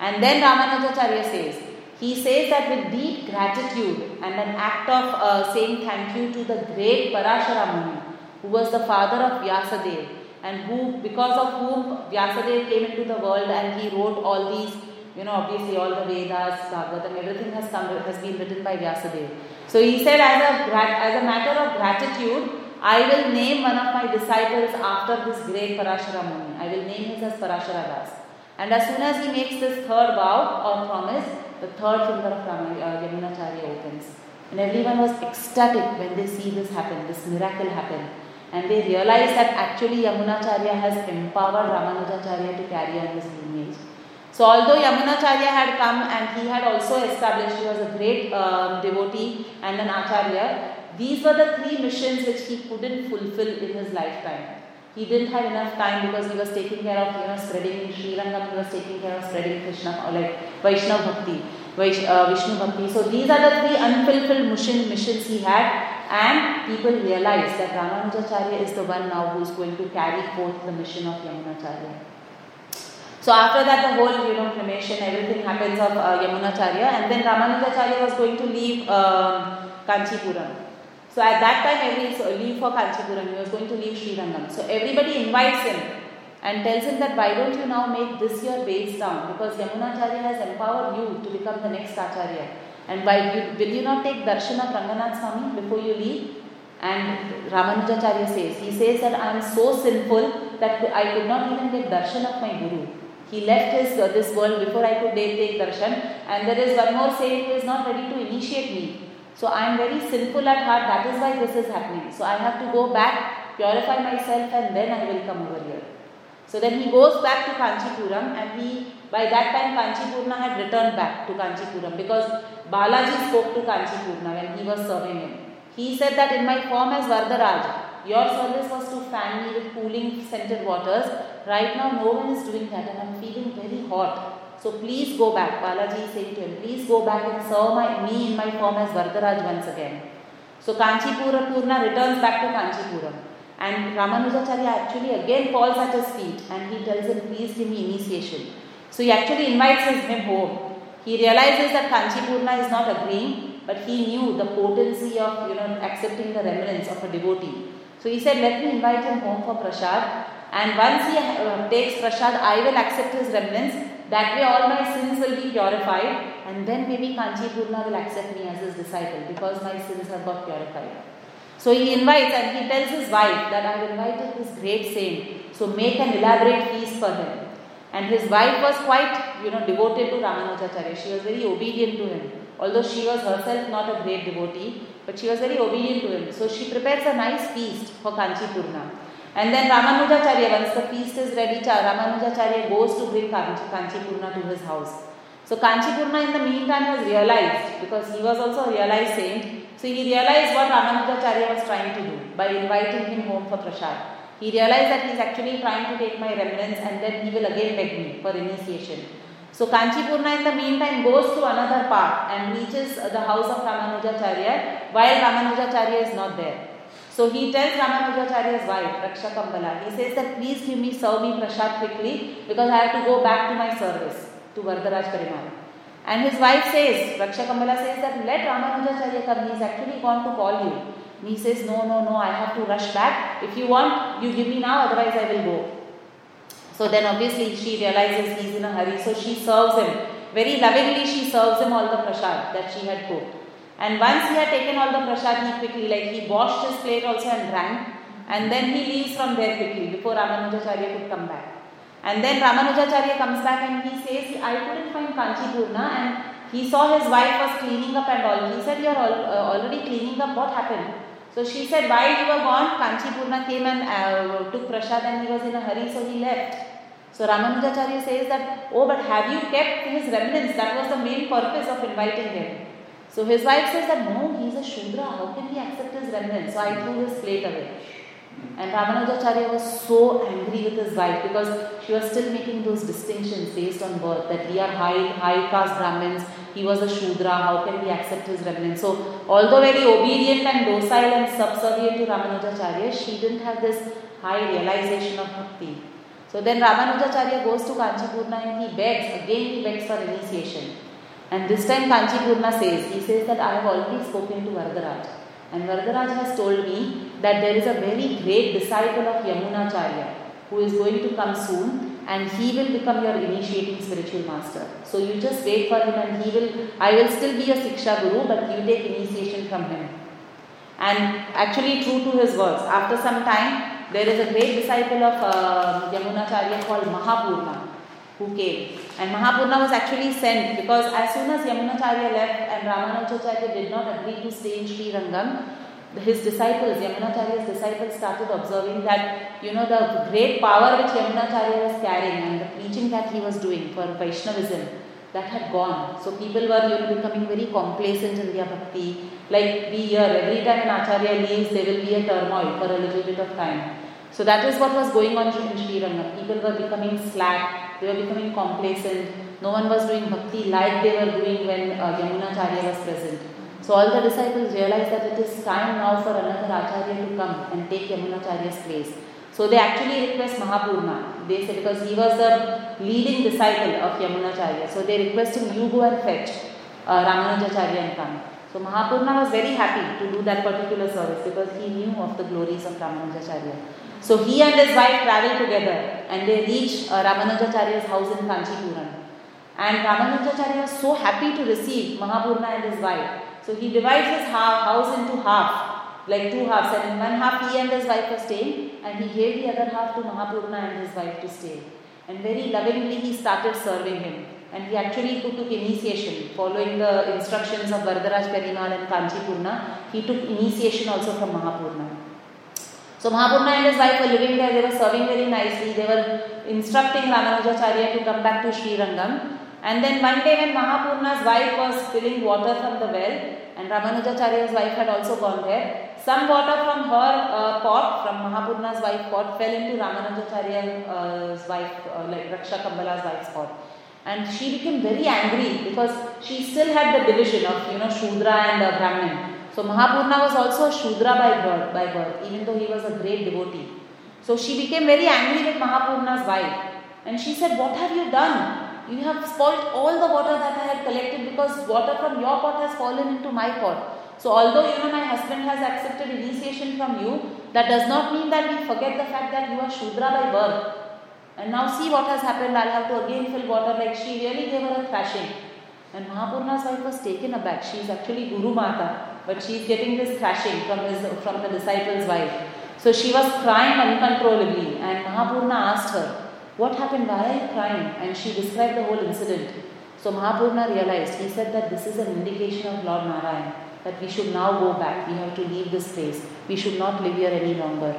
And then Ramanujacharya says, he says that with deep gratitude and an act of uh, saying thank you to the great Parashara Muni, who was the father of Vyasadeva, and who, because of whom Vyasadeva came into the world and he wrote all these, you know, obviously all the Vedas, Bhagavatam, everything has come has been written by Vyasadeva. So he said, as a as a matter of gratitude, I will name one of my disciples after this great Parashara Muni. I will name him as Parashara Das. And as soon as he makes this third vow or promise, the third finger of uh, Yamunacharya opens. And everyone was ecstatic when they see this happen, this miracle happen. And they realize that actually Yamunacharya has empowered Ramanujacharya to carry on his lineage. So, although Yamunacharya had come and he had also established, he was a great um, devotee and an acharya, these were the three missions which he couldn't fulfill in his lifetime. He didn't have enough time because he was taking care of, you know, spreading Sri Lanka, he was taking care of spreading Krishna, or like Vaishnav Bhakti, Vaish, uh, Vishnu Bhakti. So these are the three unfulfilled mission, missions he had and people realized that Ramanujacharya is the one now who is going to carry forth the mission of Yamunacharya. So after that, the whole you know cremation, everything happens of uh, Yamunacharya, and then Ramanujacharya was going to leave um, Kanchipuram. So at that time, every so leave for Kanchipuram, he was going to leave Sri Srirangam. So everybody invites him and tells him that why don't you now make this your base town because Yamunacharya has empowered you to become the next Acharya. And why you, will you not take darshan of Ranganath Swami before you leave? And Ramanujacharya says, he says that I am so sinful that I could not even get darshan of my Guru. He left his uh, this world before I could take darshan. And there is one more saint who is not ready to initiate me. So I am very sinful at heart, that is why this is happening. So I have to go back, purify myself, and then I will come over here. So then he goes back to Kanchipuram, and he, by that time, Kanchipurna had returned back to Kanchipuram because Balaji spoke to Kanchipurna when he was serving him. He said that in my form as Varadaraj, your service was to fan me with cooling scented waters. Right now, no one is doing that, and I'm feeling very hot. So please go back. Balaji saying to him, please go back and serve my, me in my form as Varadaraj once again. So Kanchipura Purna returns back to Kanchipuram. And Ramanujacharya actually again falls at his feet and he tells him, please give me initiation. So he actually invites him home. He realizes that Kanchipurna is not agreeing, but he knew the potency of you know accepting the remnants of a devotee. So he said, let me invite him home for prasad and once he uh, takes prasad, I will accept his remnants. That way, all my sins will be purified, and then maybe Kanchi Purna will accept me as his disciple because my sins have got purified. So he invites and he tells his wife that I have invited this great saint, so make an elaborate feast for him. And his wife was quite, you know, devoted to Ramanujacharya. She was very obedient to him. Although she was herself not a great devotee, but she was very obedient to him. So she prepares a nice feast for Kanchi Purna. And then Ramanujacharya, once the feast is ready, Ramanujacharya goes to bring Kanchi Purna to his house. So Kanchi Purna in the meantime has realized, because he was also a realized saint, so he realized what Ramanujacharya was trying to do by inviting him home for prasad. He realized that he is actually trying to take my remnants and then he will again beg me for initiation. So Kanchi Purna in the meantime goes to another part and reaches the house of Ramanujacharya while Ramanujacharya is not there. So he tells Ramanujacharya's wife, Raksha Kambala, he says that please give me, serve me prasad quickly because I have to go back to my service to Varadaraj Perumal. And his wife says, Raksha Kambala says that let Ramanujacharya come, he is actually gone to call you. And he says, No, no, no, I have to rush back. If you want, you give me now, otherwise I will go. So then obviously she realizes he's in a hurry, so she serves him. Very lovingly, she serves him all the prasad that she had cooked. And once he had taken all the prasad, he quickly, like he washed his plate also and drank. And then he leaves from there quickly before Ramanujacharya could come back. And then Ramanujacharya comes back and he says, I couldn't find Kanchi Purna and he saw his wife was cleaning up and all. He said, You're all, uh, already cleaning up, what happened? So she said, while you were gone, Kanchi Purna came and uh, took prasad and he was in a hurry, so he left. So Ramanujacharya says that, oh, but have you kept his remnants? That was the main purpose of inviting him. So his wife says that, no, he's a Shudra. How can he accept his remnants? So I threw his plate away. And Ramanujacharya was so angry with his wife because she was still making those distinctions based on birth that we are high, high caste Brahmins, he was a Shudra, how can we accept his remnants? So, although very obedient and docile and subservient to Ramanujacharya, she didn't have this high realization of bhakti. So then Ramanujacharya goes to Kanchipurna and he begs, again he begs for initiation. And this time Kanchipurna says, he says that I have already spoken to Varadaraj. And Varadaraj has told me that there is a very great disciple of Yamunacharya who is going to come soon and he will become your initiating spiritual master. So you just wait for him and he will, I will still be a Siksha Guru but you take initiation from him. And actually true to his words, after some time there is a great disciple of uh, Yamunacharya called Mahapurna who came. And Mahapurna was actually sent because as soon as Yamunacharya left and Ramanujacharya did not agree to stay in Sri Rangam, his disciples, Yamunacharya's disciples started observing that, you know, the great power which Yamunacharya was carrying and the preaching that he was doing for Vaishnavism, that had gone. So people were, you know, becoming very complacent in their bhakti. Like we hear, every time an Acharya leaves, there will be a turmoil for a little bit of time. So that is what was going on in Sri Rangam. People were becoming slack, they were becoming complacent. No one was doing bhakti like they were doing when uh, Yamunacharya was present. So all the disciples realized that it is time now for another Acharya to come and take Yamunacharya's place. So they actually request Mahapurna. They say because he was the leading disciple of Yamunacharya. So they request him, you go and fetch uh, Ramanujacharya and come. So Mahapurna was very happy to do that particular service because he knew of the glories of Ramanujacharya. So he and his wife travel together and they reach uh, Ramanujacharya's house in Kanchipuram. And Ramanujacharya was so happy to receive Mahapurna and his wife. So he divides his house into half, like two halves. And in one half he and his wife are staying and he gave the other half to Mahapurna and his wife to stay. And very lovingly he started serving him. And he actually took initiation following the instructions of Varadaraj Perumal and Kanchipurna. He took initiation also from Mahapurna. So Mahapurna and his wife were living there, they were serving very nicely, they were instructing Ramanujacharya to come back to Sri Rangam. And then one day when Mahapurna's wife was filling water from the well, and Ramanujacharya's wife had also gone there, some water from her uh, pot, from Mahapurna's wife pot, fell into Ramanujacharya's wife, uh, like Raksha Kambala's wife's pot. And she became very angry because she still had the division of, you know, Shudra and uh, Brahmin. So Mahapurna was also a Shudra by birth, by birth, even though he was a great devotee. So she became very angry with Mahapurna's wife. And she said, What have you done? You have spoiled all the water that I had collected because water from your pot has fallen into my pot. So although you know my husband has accepted initiation from you, that does not mean that we forget the fact that you are Shudra by birth. And now see what has happened. I'll have to again fill water. Like she really gave her a thrashing. And Mahapurna's wife was taken aback. She's actually Guru Mata, but she's getting this thrashing from his from the disciple's wife. So she was crying uncontrollably, and Mahapurna asked her, What happened? Why are you crying? And she described the whole incident. So Mahapurna realized, he said that this is an indication of Lord Narayan, that we should now go back, we have to leave this place, we should not live here any longer.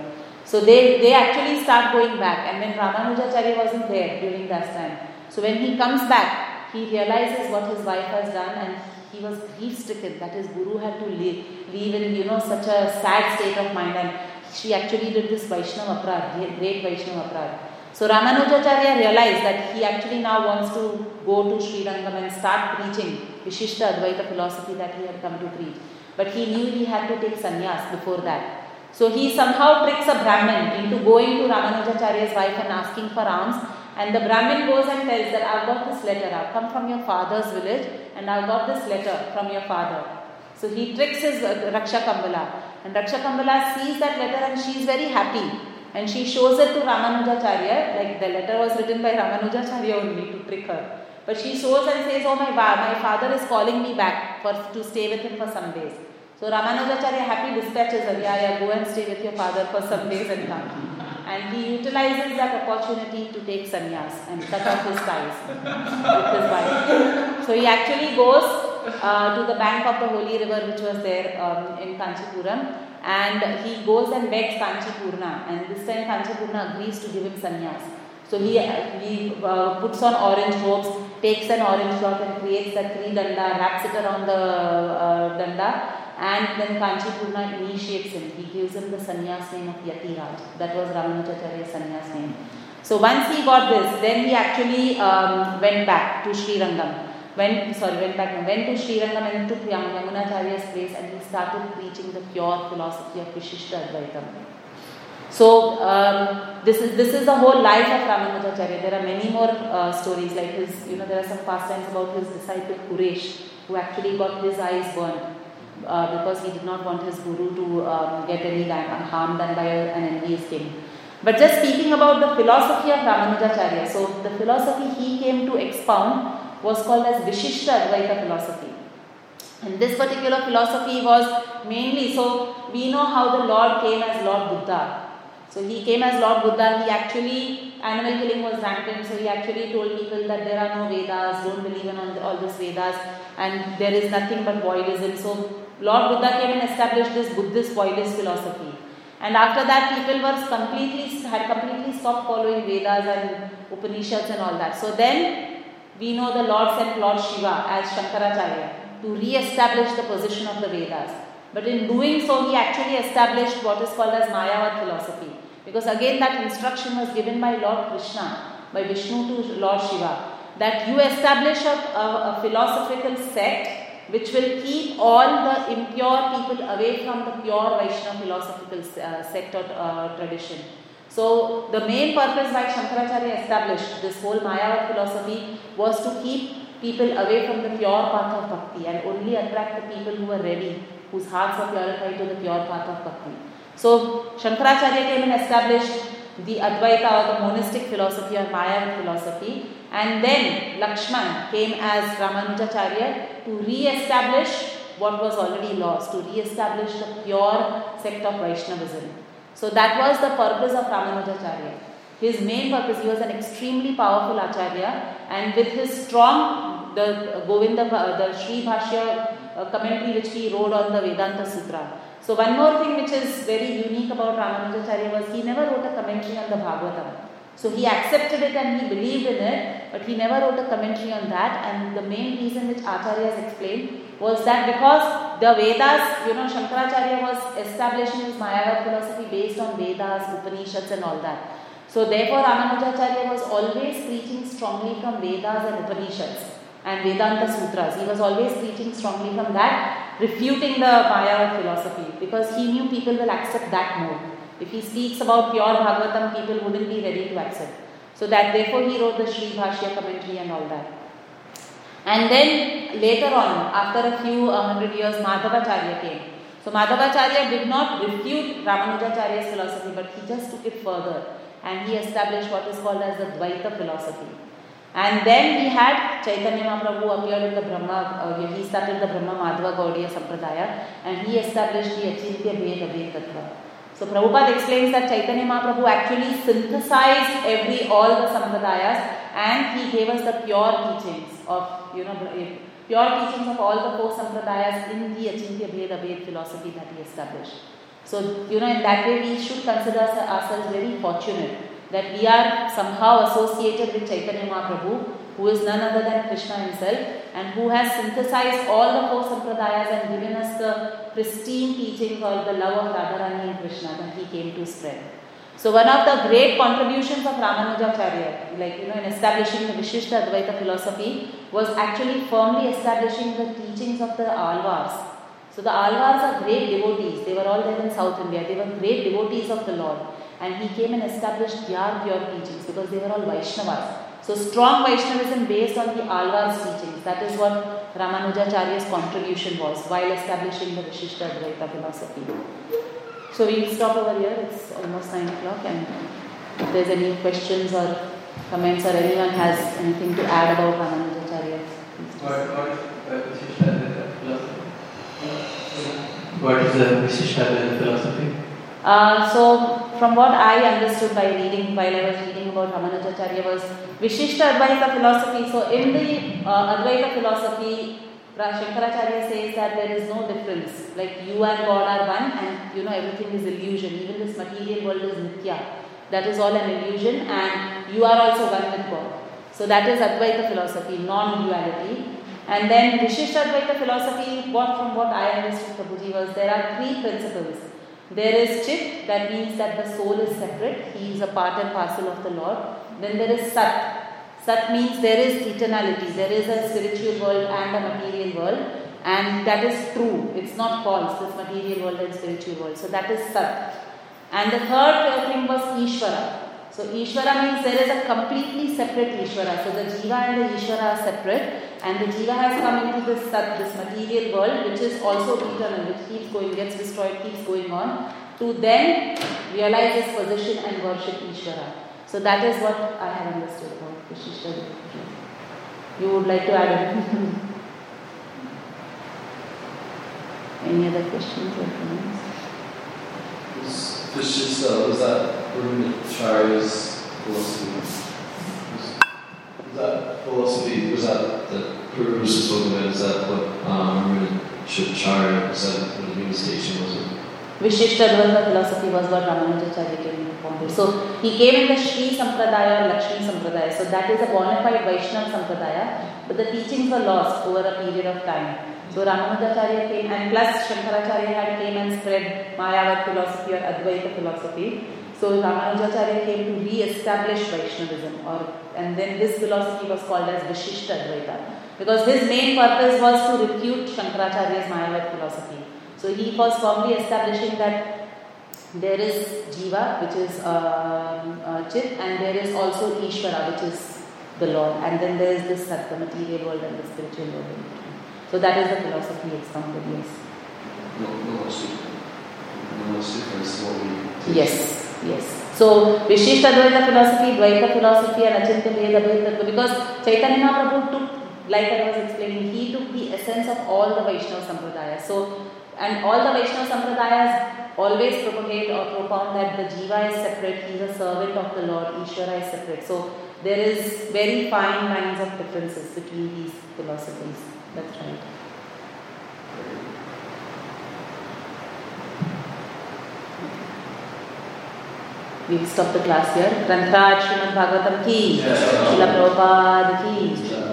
So they, they actually start going back, and then Ramanujacharya wasn't there during that time. So when he comes back, he realizes what his wife has done and he was grief stricken that his guru had to leave, leave in you know such a sad state of mind and she actually did this Vaishnava Aprad, great Vaishnava Aprad. So Ramanujacharya realized that he actually now wants to go to Sri Rangam and start preaching Vishishta Advaita philosophy that he had come to preach. But he knew he had to take sannyas before that. So he somehow tricks a Brahmin into going to Ramanujacharya's wife and asking for alms. And the Brahmin goes and tells that I've got this letter, I've come from your father's village and I've got this letter from your father. So he tricks his uh, Raksha Kambala. And Raksha Kambala sees that letter and she is very happy. And she shows it to Ramanujacharya, like the letter was written by Ramanujacharya only to trick her. But she shows and says, Oh, my, my father is calling me back for to stay with him for some days. So Ramanujacharya happy dispatches her, Yeah, yeah, go and stay with your father for some days and come. And he utilizes that opportunity to take sannyas and cut off his ties with his wife. So he actually goes uh, to the bank of the holy river which was there um, in Kanchipuram and he goes and begs Kanchipurna and this time Kanchipurna agrees to give him sannyas. So he, he uh, puts on orange robes, takes an orange cloth and creates that three danda, wraps it around the uh, danda and then Kanchipurna initiates him. He gives him the sannyas name of Yatiraj. That was Ramanujacharya's sannyas name. So once he got this, then he actually um, went back to Sri Rangam went sorry went back went to Sri Rangam and took Yamunacharya's place and he started preaching the pure philosophy of Vishishta Advaitam. So um, this is this is the whole life of Ramanujacharya. There are many more uh, stories like his you know there are some pastimes about his disciple Kuresh who actually got his eyes burned. Uh, because he did not want his guru to um, get any harm done by an envious king. But just speaking about the philosophy of Ramanujacharya, so the philosophy he came to expound was called as Vishishta Advaita philosophy. And this particular philosophy was mainly, so we know how the Lord came as Lord Buddha. So he came as Lord Buddha, he actually, animal killing was rampant, so he actually told people that there are no Vedas, don't believe in all this Vedas, and there is nothing but voidism. So Lord Buddha came and established this Buddhist voidist philosophy. And after that, people were completely, had completely stopped following Vedas and Upanishads and all that. So then, we know the Lord sent Lord Shiva as Shankaracharya to re-establish the position of the Vedas. But in doing so, he actually established what is called as Mayavad philosophy. Because again, that instruction was given by Lord Krishna, by Vishnu to Lord Shiva, that you establish a, a, a philosophical sect which will keep all the impure people away from the pure Vaishnava philosophical uh, sect or uh, tradition. So the main purpose why Shankaracharya established this whole Mayavad philosophy was to keep people away from the pure path of bhakti and only attract the people who are ready, whose hearts are purified to the pure path of bhakti. So Shankaracharya came and established the Advaita or the monistic philosophy or Mayavad philosophy and then Lakshman came as Ramanujacharya to re-establish what was already lost, to re-establish the pure sect of Vaishnavism. So that was the purpose of Ramanujacharya. His main purpose, he was an extremely powerful acharya, and with his strong, the Govinda, the Sri Bhashya uh, commentary which he wrote on the Vedanta Sutra. So one more thing which is very unique about Ramanujacharya was he never wrote a commentary on the Bhagavatam. So he accepted it and he believed in it, but he never wrote a commentary on that. And the main reason which Acharya has explained was that because the Vedas, you know, Shankaracharya was establishing his Mayavad philosophy based on Vedas, Upanishads, and all that. So therefore, Ramanujacharya was always preaching strongly from Vedas and Upanishads and Vedanta Sutras. He was always preaching strongly from that, refuting the Maya philosophy because he knew people will accept that more. If he speaks about pure Bhagavatam, people wouldn't be ready to accept. So that therefore he wrote the Sri Bhashya commentary and all that. And then later on, after a few hundred years, Madhavacharya came. So Madhavacharya did not refute Ramanujacharya's philosophy, but he just took it further and he established what is called as the Dvaita philosophy. And then we had Chaitanya Mahaprabhu appeared in the Brahma, uh, he started the Brahma Madhava Gaudiya Sampradaya and he established the Achintya Bhed Abhed Tattva. So Prabhupada explains that Chaitanya Mahaprabhu actually synthesized every all the sampradayas and he gave us the pure teachings of you know pure teachings of all the four sampradayas in the Achintya Abhed philosophy that he established. So you know in that way we should consider ourselves very fortunate that we are somehow associated with Chaitanya Mahaprabhu, who is none other than Krishna himself, and who has synthesized all the four sampradayas and given us the pristine teaching called the love of Radharani and Krishna that he came to spread. So one of the great contributions of Ramanujacharya, like you know, in establishing the Vishishta Advaita philosophy, was actually firmly establishing the teachings of the Alvars. So the Alvars are great devotees. They were all there in South India. They were great devotees of the Lord and he came and established their pure teachings because they were all Vaishnavas. So strong Vaishnavism based on the Alvar's teachings. That is what Ramanujacharya's contribution was while establishing the Vishishta Advaita philosophy. So we'll stop over here. It's almost 9 o'clock and if there's any questions or comments or anyone has anything to add about Ramanujacharya. What is the Vishishta philosophy? Uh, so from what I understood by reading while I was reading about Ramanujacharya was Vishishta Advaita philosophy. So in the uh, Advaita philosophy, Shankaracharya says that there is no difference. Like you and God are one, and you know everything is illusion. Even this material world is mithya. That is all an illusion, and you are also one with God. So that is Advaita philosophy, non-duality. And then Vishishta Advaita philosophy, what from what I understood, Prabhuji, was there are three principles. There is Chit, that means that the soul is separate, he is a part and parcel of the Lord. Then there is Sat. Sat means there is eternality, there is a spiritual world and a material world, and that is true. It's not false, this material world and spiritual world. So that is Sat. And the third thing was Ishvara. So Ishvara means there is a completely separate Ishvara. So the Jiva and the Ishvara are separate and the Jiva has come into this Sat, this material world which is also eternal, which keeps going, gets destroyed, keeps going on, to then realize its position and worship Ishvara. So that is what I have understood about Vishishta You would like to add anything? Any other questions or comments? Vishishta, uh, was that Brahmacharya's philosophy? That philosophy, was that the Guru was spoken about, is that what um, Charya, is that what the station was? It? Vishishta Dvaita philosophy was what Ramanujacharya came and founded. So he came in the Sri Sampradaya or Lakshmi Sampradaya. So that is a bona fide Vaishnava Sampradaya, but the teachings were lost over a period of time. So Ramanujacharya came and plus Shankaracharya had came and spread Mayavad philosophy or Advaita philosophy. So Ramanujacharya came to re-establish Vaishnavism or and then this philosophy was called as Vishishta Advaita because his main purpose was to refute Shankaracharya's Mayavad philosophy. So he was firmly establishing that there is Jiva, which is uh, uh, Chit, and there is also Ishvara, which is the Lord, and then there is this Sat, the material world and the spiritual world. So that is the philosophy expounded, yes. No, no, no, difference what we Yes, yes. So Vishishta Dvaita philosophy, Dvaita philosophy and Achintya Bheda because Chaitanya Mahaprabhu took, like I was explaining, he took the essence of all the Vaishnava Sampradayas. So and all the Vaishnava Sampradayas always propagate or propound that the Jiva is separate, he is a servant of the Lord, Ishvara is separate. So there is very fine lines of differences between these philosophies. That's right. We'll stop the class here. Granthraj Srimad Bhagavatam ki, Srila Prabhupada ki.